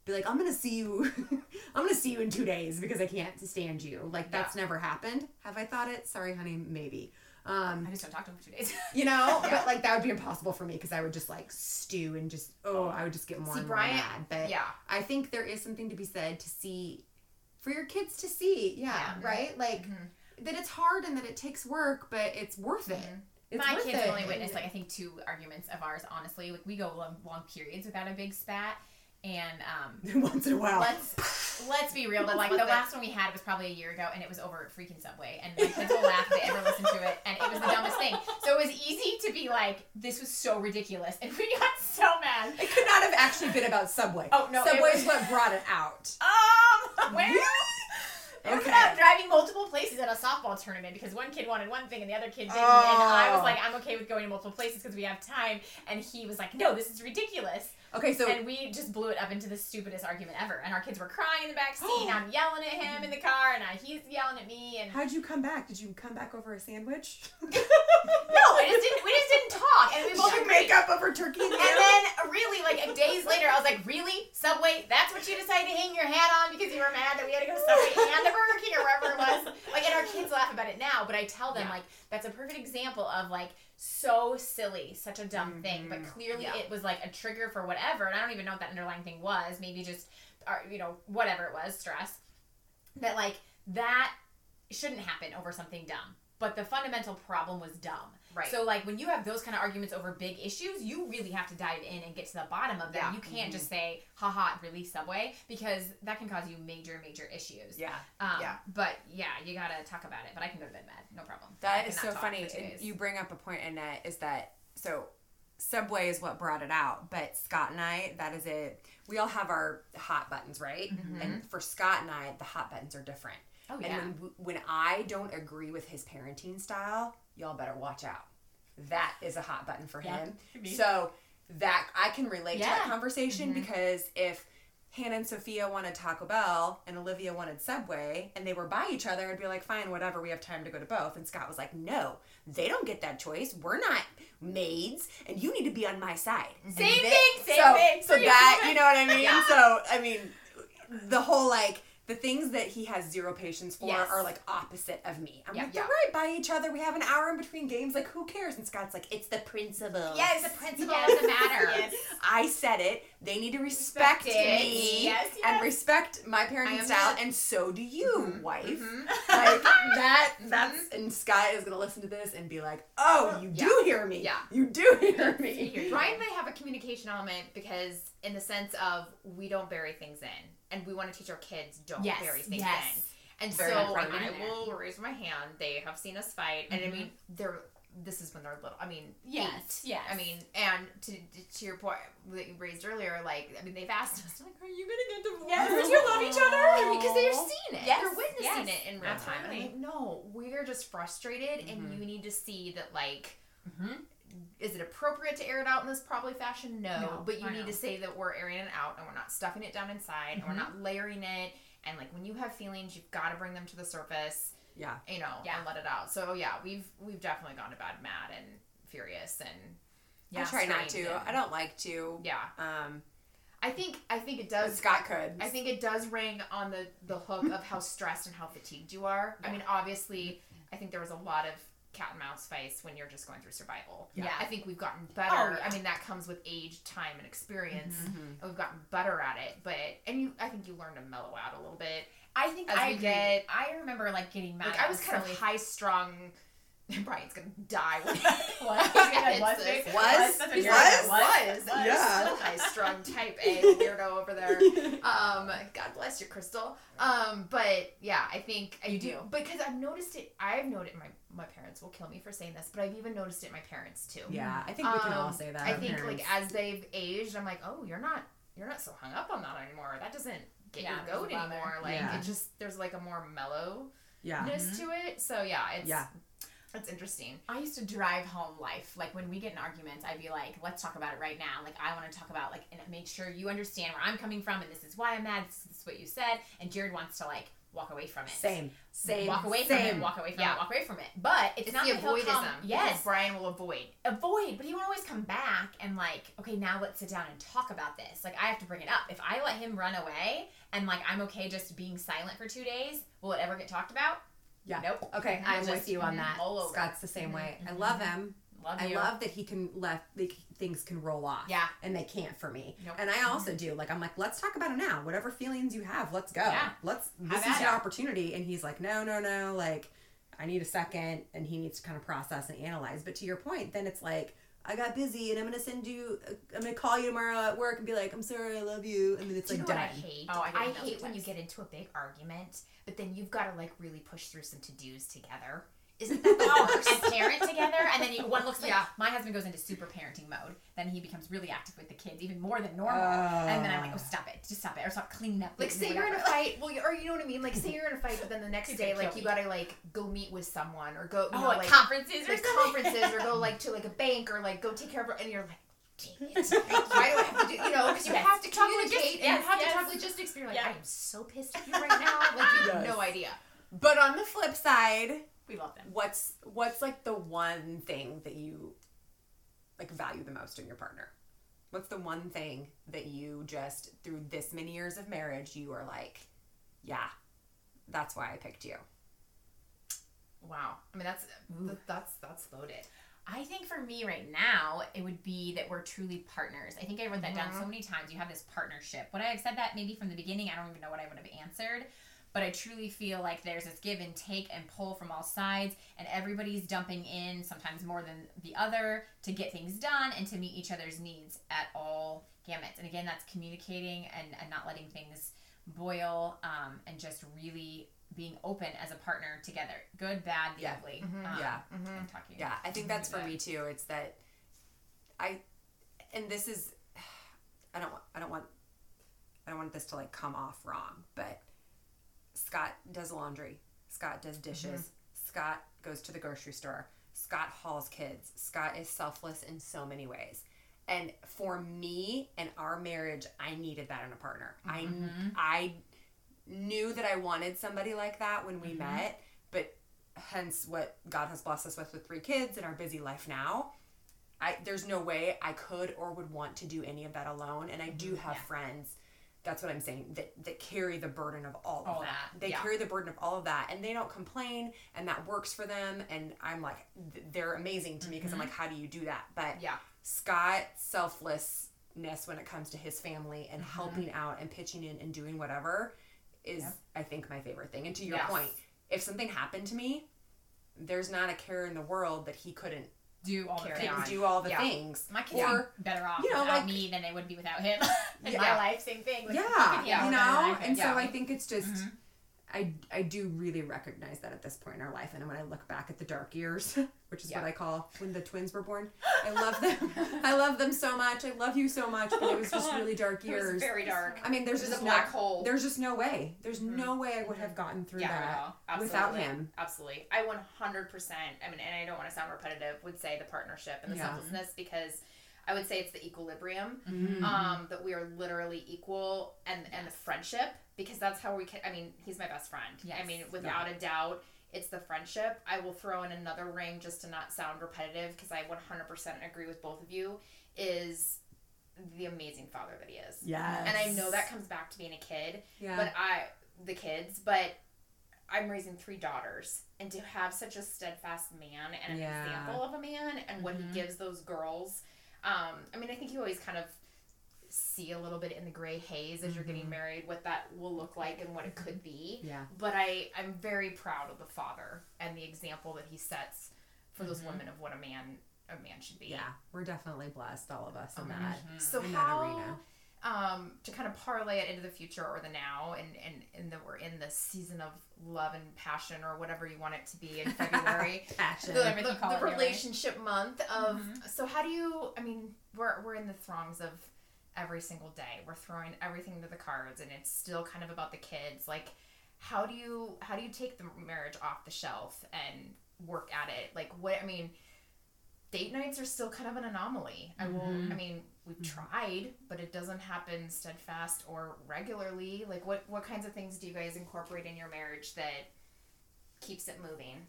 be like I'm gonna see you. I'm gonna see you in two days because I can't stand you. Like that's never happened. Have I thought it? Sorry, honey. Maybe. Um, I just don't talk to him for two days. you know, but like that would be impossible for me because I would just like stew and just oh, I would just get more See, and more Brian- mad. But yeah. I think there is something to be said to see for your kids to see. Yeah, Yeah. right. Mm-hmm. Like mm-hmm. that it's hard and that it takes work, but it's worth it. Mm-hmm. It's My kids it. only witnessed like I think two arguments of ours. Honestly, like we go long, long periods without a big spat, and um, once in a while. let's let's be real. But like the last one we had was probably a year ago, and it was over at freaking Subway, and my kids will laugh if they ever listen to it, and it was the dumbest thing. So it was easy to be like, this was so ridiculous, and we got so mad. it could not have actually been about Subway. Oh, no, Subway was- is what brought it out. Um, where? It was Okay. about driving multiple places at a softball tournament because one kid wanted one thing and the other kid didn't. And I was Oh. like, I'm okay with going to multiple places because we have time. And he was like, no, this is ridiculous. Okay, so and we just blew it up into the stupidest argument ever. And our kids were crying in the back seat. and I'm yelling at him in the car, and I, he's yelling at me. And how'd you come back? Did you come back over a sandwich? no, I just didn't. We just didn't talk, and we Did both you agreed. make up over turkey and And then, really, like days later, I was like, "Really, Subway? That's what you decided to hang your hat on because you were mad that we had to go to Subway and the Burger King or wherever it was." Like, and our kids laugh about it now, but I tell them Yeah. like that's a perfect example of like so silly, such a dumb thing, but mm-hmm. clearly Yeah. it was like a trigger for whatever, and I don't even know what that underlying thing was. Maybe just, or, you know, whatever it was, stress. That like that shouldn't happen over something dumb. But the fundamental problem was dumb. Right. So like when you have those kind of arguments over big issues, you really have to dive in and get to the bottom of them. Yeah. You can't just say, haha, release Subway, because that can cause you major, major issues. Yeah. Um, Yeah. But yeah, you gotta talk about it. But I can go to bed mad, no problem. That is so funny. for two And days. you bring up a point, Annette, is that so Subway is what brought it out, but Scott and I, that is it. We all have our hot buttons, right? And for Scott and I, the hot buttons are different. Oh, yeah. And when when I don't agree with his parenting style, y'all better watch out. That is a hot button for Yeah, him. So that I can relate to that Yeah. Mm-hmm. conversation because if Hannah and Sophia wanted Taco Bell and Olivia wanted Subway and they were by each other, I'd be like, fine, whatever, we have time to go to both. And Scott was like, no, they don't get that choice. We're not maids and you need to be on my side. Same they- thing, same so, thing. So that, you know what I mean? Yeah. So, I mean, the whole like, the things that he has zero patience for Yes. are like opposite of me. I'm Yeah. like, they're right by each other. We have an hour in between games. Like, who cares? And Scott's like, it's the principle. yes, the principle Yes. doesn't matter. Yes. I said it. They need to respect, Respect me Yes, and respect my parenting style, and so do you, wife. Mhm. Like that. That's and Scott is gonna listen to this and be like, "Oh, you do hear me. Yeah. you do hear me." Brian and I have a communication element because, in the sense of, we don't bury things in, and we want to teach our kids don't Yes, bury things yes. in. And Very so I in there. will raise my hand. They have seen us fight, and I mm-hmm. mean, they're. This is when they're little. I mean, Yes, eight. yes. I mean, and to, to your point that you raised earlier, like, I mean, they've asked us, like, are you gonna get divorced? Yes, but you love each other. because they're seeing it. Yes, they're witnessing yes, it in real time. I'm like, no, we're just frustrated, and mm-hmm. you need to see that, like, mm-hmm. Is it appropriate to air it out in this probably fashion? No, No, but you I need know. to say that we're airing it out, and we're not stuffing it down inside, and we're not layering it. And like when you have feelings, you've got to bring them to the surface, Yeah. you know, Yeah. and let it out. So yeah, we've we've definitely gone to bed mad and furious, and yeah, I try not to. and- I don't like to. Yeah, Um, I think I think it does. Scott could. I think it does ring on the the hook of how stressed and how fatigued you are. I mean, obviously, I think there was a lot of cat and mouse fights when you're just going through survival. Yeah. I think we've gotten better. Oh, yeah. I mean, that comes with age, time, and experience, Mm-hmm. and we've gotten better at it. But and you, I think you learn to mellow out a little bit. I think I get- I remember like getting mad. Like I was kind silly- of high strung. Brian's gonna die. When What? It's Was? Was? What Was? was. Was. Yeah. Still high strung type A weirdo over there. Um, God bless you, Crystal. Um, but yeah, I think I You do because I've noticed it. I've noticed my my parents will kill me for saying this, but I've even noticed it in my parents too. Yeah. I think we can all Um, say that. I think parents. like as they've aged, I'm like, oh, you're not you're not so hung up on that anymore. That doesn't get Yeah, your goat anymore. Like Yeah. it just there's like a more mellowness yeah. to it. So yeah, it's Yeah. That's interesting. I used to drive home life. Like when we get in arguments, I'd be like, let's talk about it right now. Like I want to talk about like and make sure you understand where I'm coming from and this is why I'm mad. This is what you said. And Jared wants to like walk away from it. Same. Same. Walk away from same. it. Walk away from Yeah. it. Walk away from it. But it's, It's, not the avoidism. come- Yes. Brian will avoid. avoid, but he won't always come back and like, okay, now let's sit down and talk about this. Like I have to bring it up. If I let him run away and like I'm okay just being silent for two days, will it ever get talked about? Yeah. Nope. Okay, We'll I'm with you on that. Scott's the same way. I Mhm. love him. Love I love that he can let like, things can roll off. Yeah. And they can't for me. Nope. And I also do. Like I'm like, let's talk about it now. Whatever feelings you have, let's go. Yeah. Let's this Have is your it. opportunity. And he's like, no, no, no. Like, I need a second, and he needs to kind of process and analyze. But to your point, then it's like. I got busy and I'm gonna send you. I'm gonna call you tomorrow at work and be like, "I'm sorry, I love you," and then it's Do you like know done. what I hate? Oh, I I hate when you get into a big argument, but then you've got to like really push through some to dos together. Isn't that the and parent together, and then you, one looks like Yeah. my husband goes into super parenting mode. Then he becomes really active with the kids, even more than normal. and then I'm like, oh, ah. stop it, just stop it, or stop cleaning up. Like say you're in a fight, well, you- or you know what I mean. Like say you're in a fight, but then the next day, like kill you me. gotta like go meet with someone or go, you oh, know, like, like conferences or like something? conferences or go like to like a bank or like go take care of, and you're like. Dang it. Why do I have to do, you know, because you Yes. have to Talk communicate logis- and yes, you have yes. to talk logistics. But you're like, Yeah. I am so pissed at you right now. Like, you have no idea. But on the flip side, we love them. what's what's like the one thing that you like value the most in your partner? What's the one thing that you just through this many years of marriage you are like, yeah, that's why I picked you. Wow. I mean, that's that's that's loaded. I think for me right now, it would be that we're truly partners. I think I wrote that down so mm-hmm. many times. You have this partnership. Would I have said that maybe from the beginning? I don't even know what I would have answered. But I truly feel like there's this give and take and pull from all sides, and everybody's dumping in, sometimes more than the other, to get things done and to meet each other's needs at all gamuts. And again, that's communicating and, and not letting things boil um, and just really being open as a partner together. Good, bad, the Yeah. ugly. Mhm. Um, Yeah. And talking. Yeah, I think that's for Yeah. me too. It's that I and this is I don't want I don't want I don't want this to like come off wrong, but Scott does laundry. Scott does dishes. Mm-hmm. Scott goes to the grocery store. Scott hauls kids. Scott is selfless in so many ways. And for me and our marriage, I needed that in a partner. I mm-hmm. I knew that I wanted somebody like that when we mm-hmm. met, but hence what God has blessed us with with three kids and our busy life now. I there's no way I could or would want to do any of that alone. And I do have Yeah. friends. That's what I'm saying. That that carry the burden of all, All of that. that, They yeah. carry the burden of all of that, and they don't complain, and that works for them. And I'm like, they're amazing to me because I'm mm-hmm. like, how do you do that? But Yeah. Scott's selflessness when it comes to his family and mm-hmm. helping out and pitching in and doing whatever is, Yep. I think, my favorite thing. And to your Yes. point, if something happened to me, there's not a care in the world that he couldn't do all the things. on. do all the Yeah. things. My kids Or- are better off you know, without like- me than they would be without him. In Yeah. my life, same thing. Like, yeah, yeah, you it better than I know, and so I think it's just. Mhm. I, I do really recognize that at this point in our life. And when I look back at the dark years, which is Yeah. what I call when the twins were born, I love them. I love them so much. I love you so much. But it was just really dark It was years. very dark. I mean, there's just a black no, hole. There's just no way. There's no way I would have gotten through Yeah, that without him. Absolutely. I 100%, I mean, and I don't want to sound repetitive, would say the partnership and the Yeah. selflessness because I would say it's the equilibrium. Mm-hmm. Um, that we are literally equal and, and the friendship because that's how we can. I mean, he's my best friend. I mean, without a doubt, it's the friendship. I will throw in another ring just to not sound repetitive because I 100% agree with both of you. Is the amazing father that he is. Yes. And I know that comes back to being a kid, Yeah. but I the kids, but I'm raising three daughters, and to have such a steadfast man and an Yeah. example of a man and what Mhm. he gives those girls. Um, I mean, I think you always kind of see a little bit in the gray haze as you're getting married what that will look like and what it could be. yeah. But I I'm very proud of the father and the example that he sets for those women of what a man a man should be. Yeah. We're definitely blessed, all of us, in Okay. that. So in that how arena. um, to kind of parlay it into the future or the now, and and and that we're in the season of love and passion or whatever you want it to be in February. Passion. the, the- the right? relationship month of Mhm. so how do you i mean we're, we're in the throngs of every single day we're throwing everything to the cards and it's still kind of about the kids like how do you how do you take the marriage off the shelf and work at it? Like what I mean, date nights are still kind of an anomaly. I will Mm-hmm. I mean, we've tried, but it doesn't happen steadfast or regularly. Like what what kinds of things do you guys incorporate in your marriage that keeps it moving?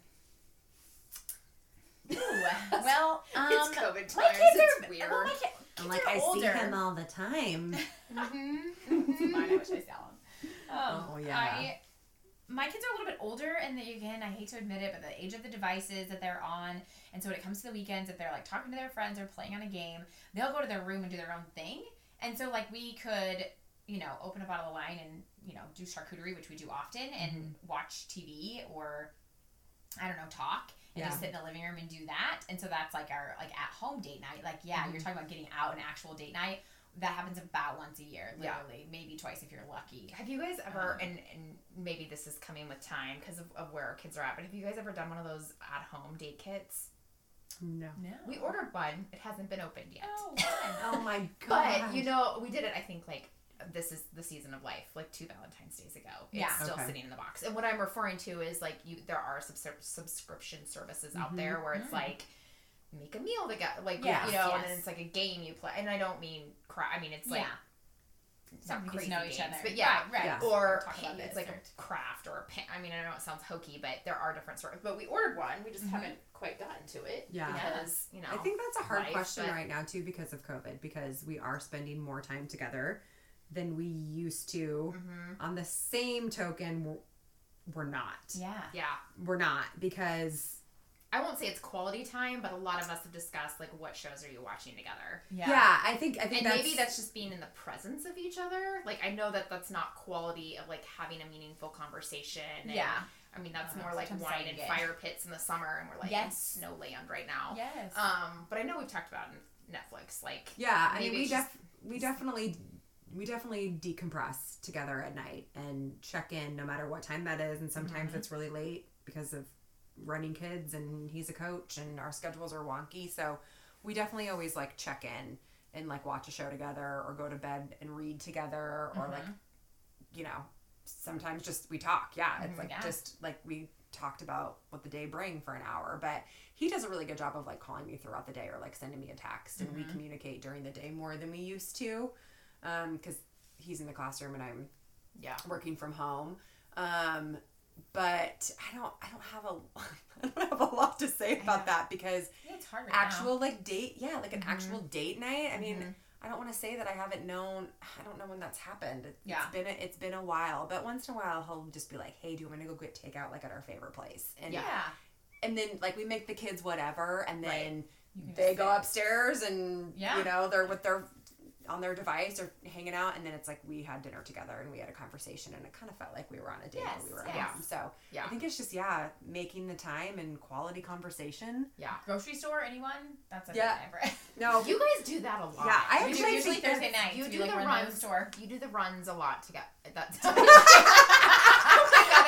Ooh, well, um, it's COVID my kids It's are weird. Well, my ki- I'm kids like, are I older. see him all the time. Mhm. Mine, I wish I saw him. Um, Oh, yeah. I, my kids are a little bit older, and they, again, I hate to admit it, but the age of the devices that they're on, and so when it comes to the weekends, if they're like talking to their friends or playing on a game, they'll go to their room and do their own thing. And so, like, we could, you know, open a bottle of wine and you know do charcuterie, which we do often, and Mm-hmm. watch TV or I don't know, talk and just sit in the living room and do that. And so that's like our like at home date night. Like, yeah, Mm-hmm. you're talking about getting out an actual date night. That happens about once a year, Yeah. literally, maybe twice if you're lucky. Have you guys ever, Um, and, and maybe this is coming with time because of, of where our kids are at, but have you guys ever done one of those at home date kits? No. No. We ordered one. It hasn't been opened yet. Oh, fun. Oh my god. But, you know, we did it, I think, like, this is the season of life, like two Valentine's days ago. It's Yeah. still Okay. sitting in the box. And what I'm referring to is, like, you there are subs- subscription services out Mhm. there where it's Mm. like, make a meal together, like Yes, you know, and then it's like a game you play. And I don't mean cry. I mean it's like yeah. it's not Some crazy people know each games, other. but yeah, Right, right. Yeah. or Talk about paint, it's like or- a craft or a paint. I mean, I know it sounds hokey, but there are different sorts. But we ordered one. We just Mhm. haven't quite gotten to it Yeah. because you know. I think that's a hard life, question but- right now too because of COVID because we are spending more time together than we used to. Mhm. On the same token, we're, we're not. Yeah. Yeah, We're not because I won't say it's quality time, but a lot of us have discussed like what shows are you watching together, yeah, yeah I think I think and that's, maybe that's just being in the presence of each other. Like I know that that's not quality of like having a meaningful conversation. and- Yeah. I mean that's Uh, more like sometimes wine and get- fire pits in the summer, and we're like Yes. in snow land right now. Yes. Um, but I know we've talked about Netflix, like yeah. I mean, we it's just- def- we definitely we definitely decompress together at night and check in no matter what time that is. And sometimes Mm-hmm. it's really late because of running kids and he's a coach and our schedules are wonky. So we definitely always like check in and like watch a show together or go to bed and read together or like you know sometimes just we talk. Yeah it's Mhm. like Yeah. just like we talked about what the day bring for an hour. But he does a really good job of like calling me throughout the day or like sending me a text and we communicate during the day more than we used to because he's in the classroom and i'm yeah. working from home um but i don't i don't have a i don't have a lot to say about that because Yeah, it's hard right now. actual like date yeah like an actual Mm-hmm. date night i mean i don't want to say that i haven't known i don't know when that's happened it, Yeah. it's been a, it's been a while but once in a while he'll just be like hey do you want to go get takeout like at our favorite place and Yeah. and then like we make the kids whatever and then can they go upstairs and Yeah. you know they're with their on their device or hanging out and then it's like we had dinner together and we had a conversation and it kind of felt like we were on a date Yes, when we were yes. at home so Yeah. i think it's just yeah making the time and quality conversation Yeah. Grocery store, anyone? That's a Yeah. big number. no You guys do that a lot. Yeah, I we do actually usually Thursday night. You we do like the runs. the store. You do the runs a lot together. Oh that's Oh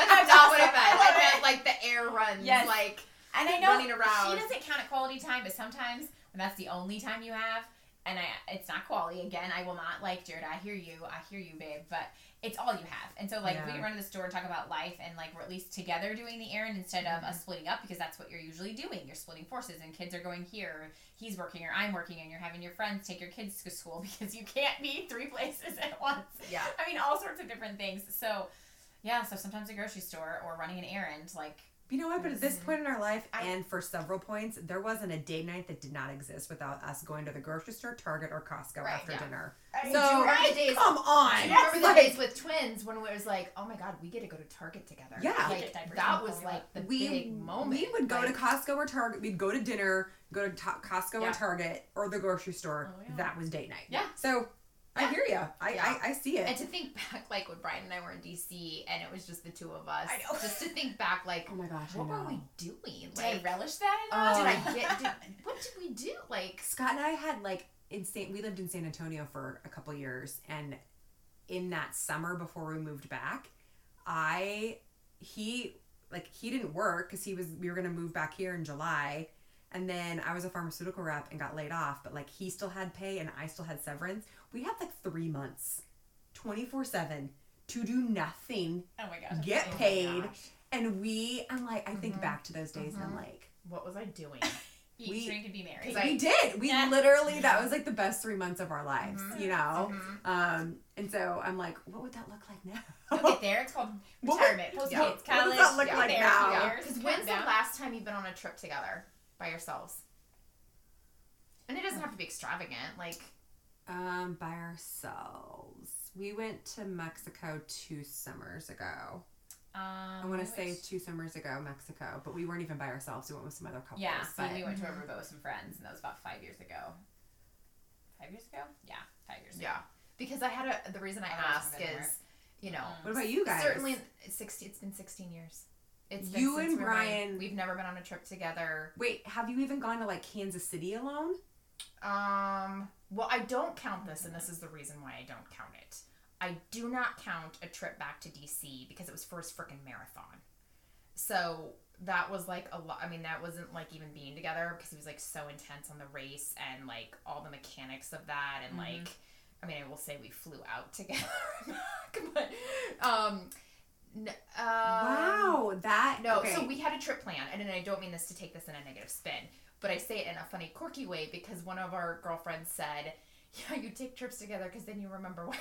that's not what I meant. I meant like the air runs. Yes. Like And I know running around. she doesn't count it quality time, but sometimes when that's the only time you have, and I it's not quality. Again, I will not like Jared. I hear you. I hear you, babe. But it's all you have. And so like we Yeah. can run to the store and talk about life and like we're at least together doing the errand instead of mm-hmm. us splitting up because that's what you're usually doing. You're splitting forces and kids are going here. Or he's working or I'm working and you're having your friends take your kids to school because you can't be three places at once. Yeah. I mean all sorts of different things. So yeah, so sometimes a grocery store or running an errand, like you know what but at this point in our life I- and for several points there wasn't a date night that did not exist without us going to the grocery store target or costco Right, after yeah. dinner do so you remember the days? come on Do you remember the Like, days with twins when it was like, oh my god, we get to go to Target together? Yeah. Like that was like the we big moment. we would go Like, to Costco or Target. We'd go to dinner, go to to- Costco Yeah. or Target or the grocery store. Oh, yeah. That was date night. Yeah. So I hear you. I, Yeah. I I see it. And to think back, like when Brian and I were in DC, and it was just the two of us. I know. Just to think back, like, oh my gosh, what I were we doing? did I relish that Oh. enough? did I get? Did, what did we do? Like, Scott and I had like in San, we lived in San Antonio for a couple years, and in that summer before we moved back, I he like he didn't work because he was we were gonna move back here in July. And then I was a pharmaceutical rep and got laid off, but like he still had pay and I still had severance. We had like three months, 24 7 to do nothing Oh my gosh. Get Oh paid. gosh. And we, I'm like, I think Mhm. back to those days and I'm Mhm. like, What was I doing? Eat, We- drink, and be merry. Right. we did. We Yeah. literally, that was like the best three months of our lives, Mhm. you know? Mhm. Um, and so I'm like, what would that look like now? You'll get there. It's called What retirement, post yeah. kids, What does that look you're like there, now? few Yeah. years, Because when's the last time you've been on a trip together by yourselves? And it doesn't have to be extravagant. Like, Um, by ourselves. We went to Mexico two summers ago. Um, I want to say went- two summers ago, Mexico, but we weren't even by ourselves. We went with some other couples. Yeah, so but we went to Aruba with some friends, and that was about five years ago. Five years ago? Yeah, five years ago. yeah. Because I had a. The reason I Otherwise ask is, you know, Mm. what about you guys? certainly it's 60. It's been 16 years. It's been You since and we were married. Brian- We've never been on a trip together. Wait, have you even gone to like Kansas City alone? Um. Well, I don't count this, and this is the reason why I don't count it. I do not count a trip back to DC because it was first freaking marathon. So that was like a lot. I mean, that wasn't like even being together because he was like so intense on the race and like all the mechanics of that. And Mhm. like, I mean, I will say we flew out together, but um, n- um, wow, that no, okay. so we had a trip plan, and I don't mean this to take this in a negative spin, but I say it in a funny, quirky way because one of our girlfriends said, "Yeah, you take trips together because then you remember why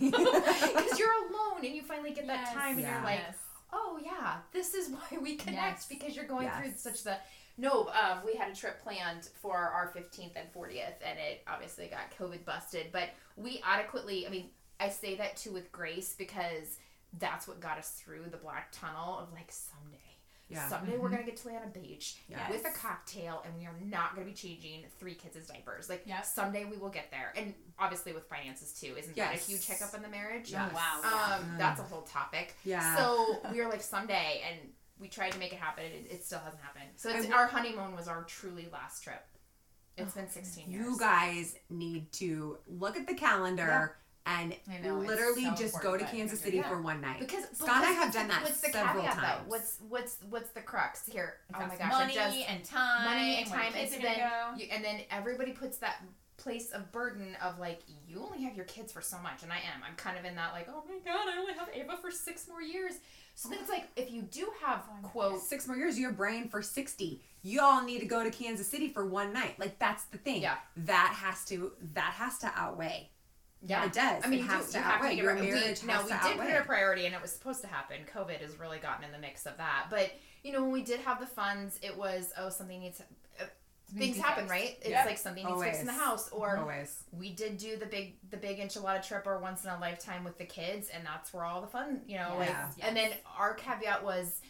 you like because you're alone and you finally get that Yes, time, and Yeah. you're like, yes. oh yeah, this is why we connect Yes. because you're going through such the." No, um, we had a trip planned for our 15th and 40th, and it obviously got COVID busted. But we adequately, I mean, I say that too with grace because that's what got us through the black tunnel of like someday. Yeah. Someday we're gonna get to lay on a beach Yes. with a cocktail, and we are not gonna be changing three kids' diapers. Like Yep. someday we will get there, and obviously with finances too. Isn't that a huge hiccup in the marriage? Yes. Oh, wow. Um, Yeah. that's a whole topic. Yeah. So we were like someday, and we tried to make it happen. It, it still hasn't happened. So it's, I w- our honeymoon was our truly last trip. It's been 16 years. you guys need to look at the calendar and know, literally so just go to Kansas City that. for one night. because Scott and I have done that What's the several caveat times. though? What's what's what's the crux here? oh my gosh! money just and time, money and time, and then you, and then everybody puts that place of burden of like you only have your kids for so much, and I am. I'm kind of in that like, oh my god, I only have Ava for six more years. So then it's like if you do have oh quote Six more years, you have Brian for 60. You all need to go to Kansas City for one night. Like, that's the thing. Yeah. That has to, that has to outweigh. Yeah, It does. I mean, it you, has do, to you have to get Your right. marriage we, no, we did put it a priority, and it was supposed to happen. COVID has really gotten in the mix of that. But you know, when we did have the funds, it was oh something needs uh, things happen, fixed. right? It's Yep. like something needs fixed in the house, or Always. we did do the big the big enchilada trip or once in a lifetime with the kids, and that's where all the fun, you know, like. Yes, And then our caveat was.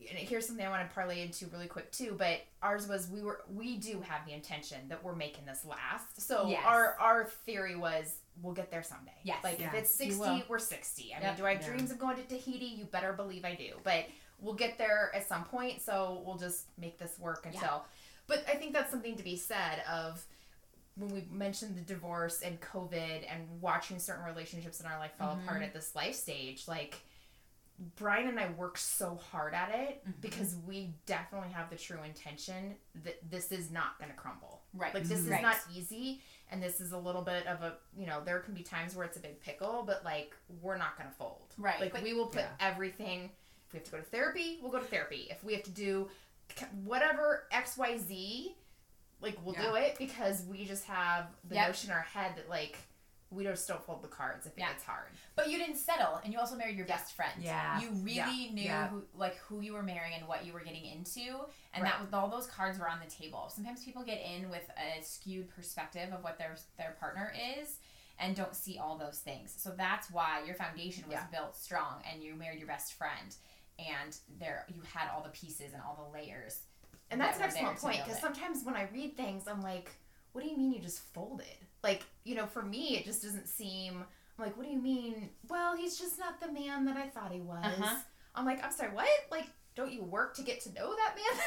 And here's something I want to parlay into really quick too, but ours was we were we do have the intention that we're making this last. So Yes. our our theory was we'll get there someday. Yes. Like Yeah. if it's 60, we're 60. I mean, do I have Yeah. dreams of going to Tahiti? You better believe I do. But we'll get there at some point, so we'll just make this work until. But I think that's something to be said of when we mentioned the divorce and COVID and watching certain relationships in our life fall mm-hmm. apart at this life stage, like Brian and I work so hard at it mm-hmm. because we definitely have the true intention that this is not going to crumble. Right. Like this mm-hmm. is Right. not easy and this is a little bit of a, you know, there can be times where it's a big pickle, but like we're not going to fold. Right, Like but- we will put Yeah. everything if we have to go to therapy, we'll go to therapy. If we have to do whatever XYZ, like we'll do it because we just have the Yep. notion in our head that like we just don't still fold the cards if Yeah. it gets hard. But you didn't settle, and you also married your best friend. Yeah. You really Yeah. knew Yeah. who, like who you were marrying and what you were getting into, and Right. that was all those cards were on the table. Sometimes people get in with a skewed perspective of what their their partner is, and don't see all those things. So that's why your foundation was Yeah. built strong, and you married your best friend, and there you had all the pieces and all the layers. And that's an that were there excellent point because sometimes when I read things, I'm like, what do you mean you just folded? Like, you know, for me, it just doesn't seem I'm like, what do you mean? Well, he's just not the man that I thought he was. Uh-huh. I'm like, I'm sorry, what? Like, don't you work to get to know that man?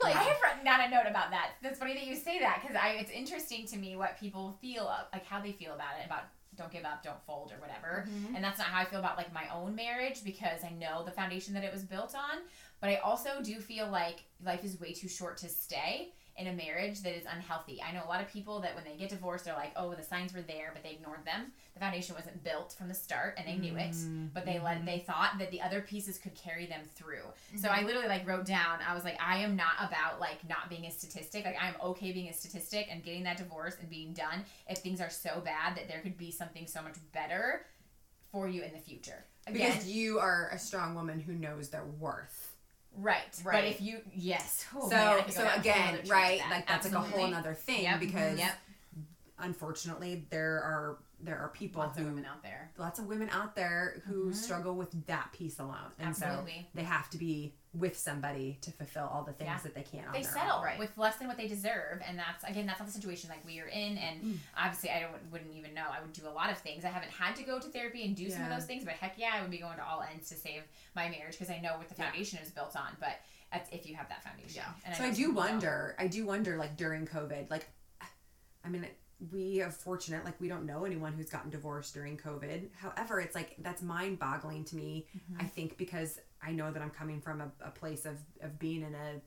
like, I have written down a note about that. That's funny that you say that because I it's interesting to me what people feel like how they feel about it about don't give up, don't fold or whatever. Mhm. And that's not how I feel about like my own marriage because I know the foundation that it was built on. But I also do feel like life is way too short to stay in a marriage that is unhealthy. I know a lot of people that when they get divorced, they're like, oh, the signs were there, but they ignored them. The foundation wasn't built from the start, and they knew it, mm-hmm. but they let they mm-hmm. thought that the other pieces could carry them through. So I mm-hmm. literally like wrote down, I was like, I am not about like not being a statistic. Like I'm okay being a statistic and getting that divorce and being done if things are so bad that there could be something so much better for you in the future. Again, because you are a strong woman who knows their worth. Right, Right. But if you yes, oh, so man, I could go so down a whole again, right? that. Like that's like a whole Absolutely. other thing Yep. because Yep. unfortunately there are there are people lots who of women out there. lots of women out there who mm-hmm. struggle with that piece alone, and so they have to be with somebody to fulfill all the things Yeah. that they can't. They settle. Right. with less than what they deserve, and that's again that's not the situation like we are in. And Mm. obviously, I don't wouldn't even know. I would do a lot of things. I haven't had to go to therapy and do some of those things, but heck yeah, I would be going to all ends to save my marriage because I know what the Yeah. foundation is built on. But that's if you have that foundation. Yeah. And so know I do wonder. I do wonder, like during COVID, like, I mean, we are fortunate. Like, we don't know anyone who's gotten divorced during COVID. However, it's like that's mind-boggling to me. Mm-hmm. I think because I know that I'm coming from a, a place of of being in a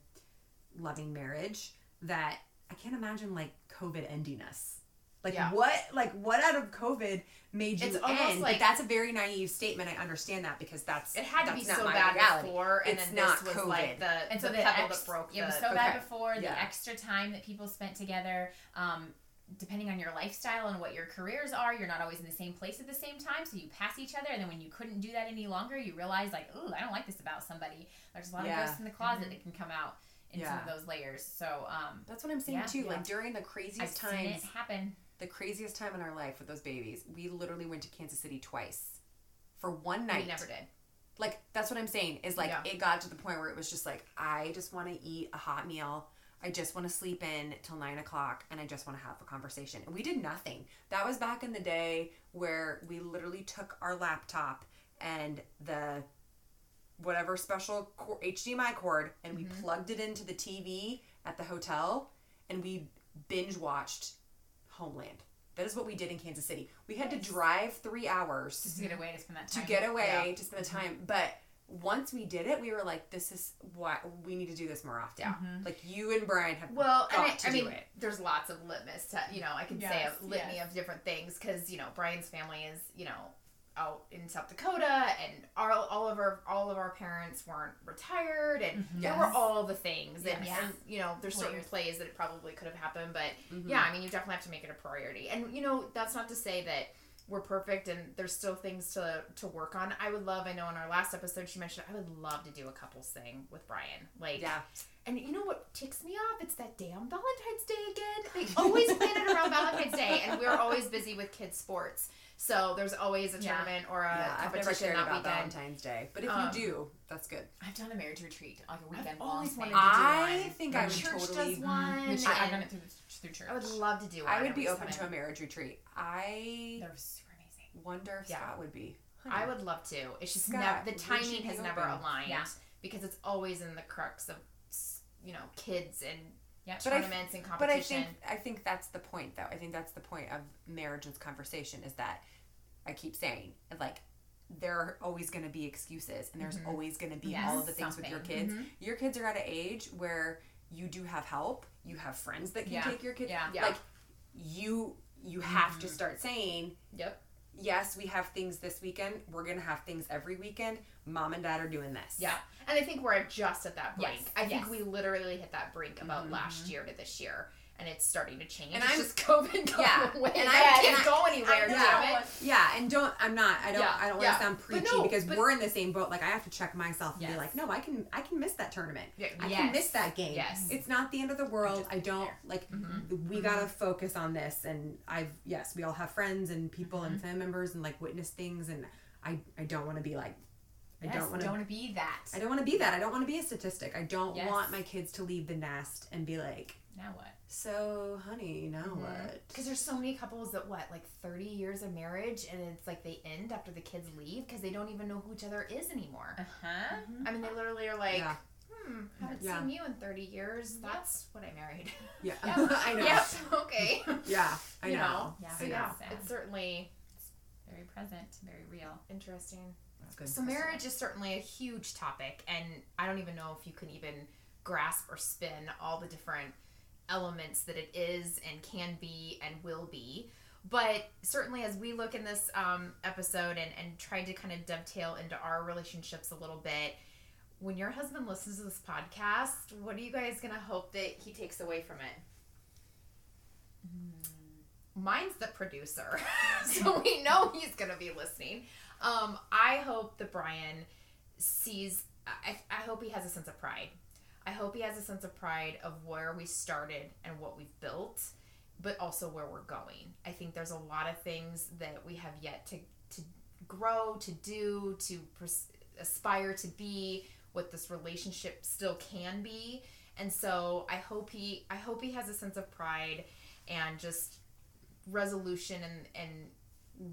loving marriage that I can't imagine like COVID ending us. Like Yeah. what? Like what out of COVID made you It's almost end? like- but that's a very naive statement. I understand that because that's It had to be that's not so bad reality. before, and It's then not this was COVID. like the and so the the pebble ex- that broke it was the. so bad Okay. before the extra time that people spent together um, depending on your lifestyle and what your careers are you're not always in the same place at the same time so you pass each other and then when you couldn't do that any longer you realize like oh, i don't like this about somebody there's a lot Yeah. of ghosts in the closet that can come out in some of those layers so um, That's what I'm saying Yeah, too. yeah. Like during the i've craziest seen times, it happen the craziest time in our life with those babies, we literally went to Kansas City twice for one We night. never did. Like that's what I'm saying is like Yeah. it got to the point where it was just like I just want to eat a hot meal. I just want to sleep in till nine o'clock and I just want to have a conversation. And we did nothing. That was back in the day where we literally took our laptop and the whatever special cor- HDMI cord and we mm-hmm. plugged it into the TV at the hotel and we binge watched Homeland. That is what we did in Kansas City. We had to drive three hours just to get away to spend that to get away Yeah. to spend the mm-hmm. time. But once we did it, we were like, "This is what we need to do this more often." Yeah. Like you and Brian have Well, and got I, to I do mean, it. there's lots of litmus. To, you know, I can Yes, say a litany yes. of different things because you know Brian's family is you know out in South Dakota, and our, all of our all of our parents weren't retired, and there were all the things, and, Yes. and you know there's certain Layers. plays that it probably could have happened, but Mm-hmm. yeah, I mean you definitely have to make it a priority, and you know that's not to say that we're perfect and there's still things to to work on. I would love. I know in our last episode she mentioned I would love to do a couples thing with Brian, like Yeah. and you know what ticks me off? It's that damn Valentine's Day again. They always plan it around Valentine's Day, and we're always busy with kids' sports. So there's always a Yeah. tournament or a yeah, I've never competition cared that about weekend. Valentine's Day, but if Um, you do, that's good. i've done a marriage retreat like a weekend long always thing. wanted to do I one. think My I would church totally. does one. Which I- I've done it through, through church I would love to do one. I would be open just to a marriage retreat. I they're super amazing wonder if Yeah. Scott would be. I would love to. It's just Scott, never the timing be has never aligned Yeah. because it's always in the crux of you know kids and Yep. But I- tournaments and But I think I think that's the point, though. I think that's the point of marriage and conversation is that I keep saying like there are always going to be excuses, and there's mm-hmm. always going to be Yes, all of the things with your something. kids. Mm-hmm. Your kids are at an age where you do have help. You have friends that can Yeah. take your kids. Yeah. Yeah. Like you you have to mm-hmm. start saying yep. yes, we have things this weekend. We're gonna have things every weekend. Mom and dad are doing this. Yeah, and I think we're just at that brink. Yes, I think yes. we literally hit that brink about last year to this year, and it's starting to change. And it's I'm- just COVID going Yeah, away. and I- can't go anywhere. Damn Yeah, and don't I'm not I don't Yeah, I don't want yeah. to sound preachy no, because but- we're in the same boat. Like I have to check myself and be like, no, I can I can miss that tournament. Yeah, I yes. can miss that game. Yes. It's not the end of the world. I don't there. like Mm-hmm. we gotta focus on this and I've yes, we all have friends and people Mm-hmm. and family members and like witness things and I I don't want to be like I yes, don't want to don't to be that I don't want to be that. I don't want to be a statistic. I don't Yes. want my kids to leave the nest and be like, now what so honey, now Mm-hmm. what? Because there's so many couples that what like 30 years of marriage, and it's like they end after the kids leave because they don't even know who each other is anymore. uh-huh I mean, they literally are like, Yeah. hmm, haven't Yeah. seen you in 30 years. That's what I married. Yeah, I know. yep. Okay. Yeah, I You know. know. Yeah, So yeah, Sad. it's certainly very present very real interesting. So marriage is certainly a huge topic, and I don't even know if you can even grasp or spin all the different elements that it is and can be and will be. But certainly, as we look in this um, episode and, and try to kind of dovetail into our relationships a little bit, when your husband listens to this podcast, what are you guys going to hope that he takes away from it? Mine's the producer, so we know he's going to be listening. Um, I hope that Brian sees, I, I hope he has a sense of pride. I hope he has a sense of pride of where we started and what we've built, but also where we're going. I think there's a lot of things that we have yet to, to grow, to do, to aspire to be, what this relationship still can be. And so I hope he I hope he has a sense of pride and just resolution and and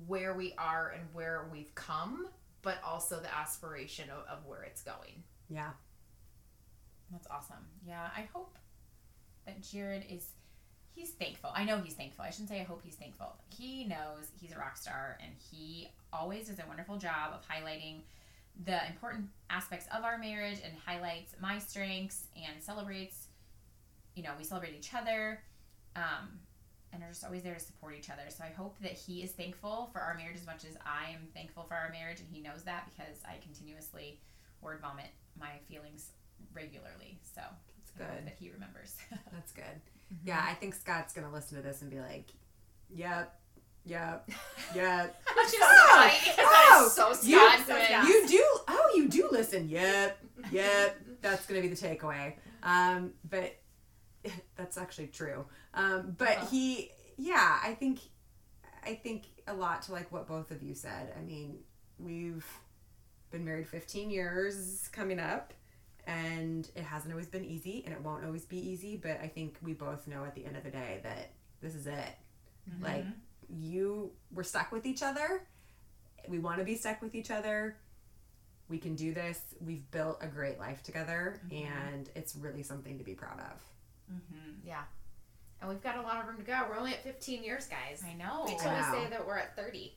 where we are and where we've come, but also the aspiration of, of where it's going. Yeah. That's awesome. Yeah, I hope that Jared is he's thankful. I know he's thankful. I shouldn't say I hope he's thankful. He knows he's a rock star and he always does a wonderful job of highlighting the important aspects of our marriage and highlights my strengths and celebrates you know, we celebrate each other. Um, and are just always there to support each other. So I hope that he is thankful for our marriage as much as I am thankful for our marriage, and he knows that because I continuously word vomit my feelings regularly. So That's good. that he remembers. That's good. Yeah, I think Scott's gonna listen to this and be like, "Yep, yep, yep." Which is Oh, funny oh, so you- Scott. so You do. Oh, you do listen. Yep, yep. That's gonna be the takeaway. Um, but that's actually true. Um, but he, yeah, I think, I think a lot to like what both of you said. I mean, we've been married 15 years coming up. And it hasn't always been easy, and it won't always be easy. But I think we both know at the end of the day that this is it. Like you, we're stuck with each other. We want to be stuck with each other. We can do this. We've built a great life together, and it's really something to be proud of. Yeah. And we've got a lot of room to go. We're only at 15 years, guys. I know. Wait till we Wow. say that we're at 30.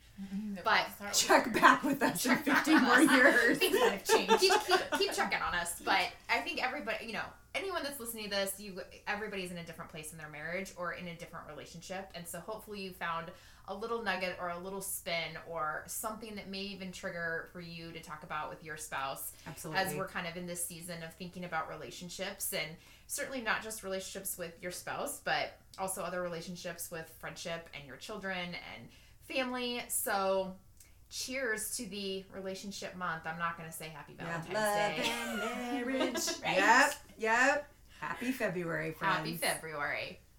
But But Check back with us in 15 more years. Things might have changed. keep, keep, keep checking on us. But I think everybody, you know, anyone that's listening to this, you everybody's in a different place in their marriage or in a different relationship. And so hopefully you found a little nugget or a little spin or something that may even trigger for you to talk about with your spouse Absolutely. as we're kind of in this season of thinking about relationships and certainly not just relationships with your spouse, but also other relationships with friendship and your children and family. So, cheers to the relationship month. I'm not going to say happy Yeah, Valentine's love Day. and marriage. Right? Yep, yep. Happy February, friends. Happy February.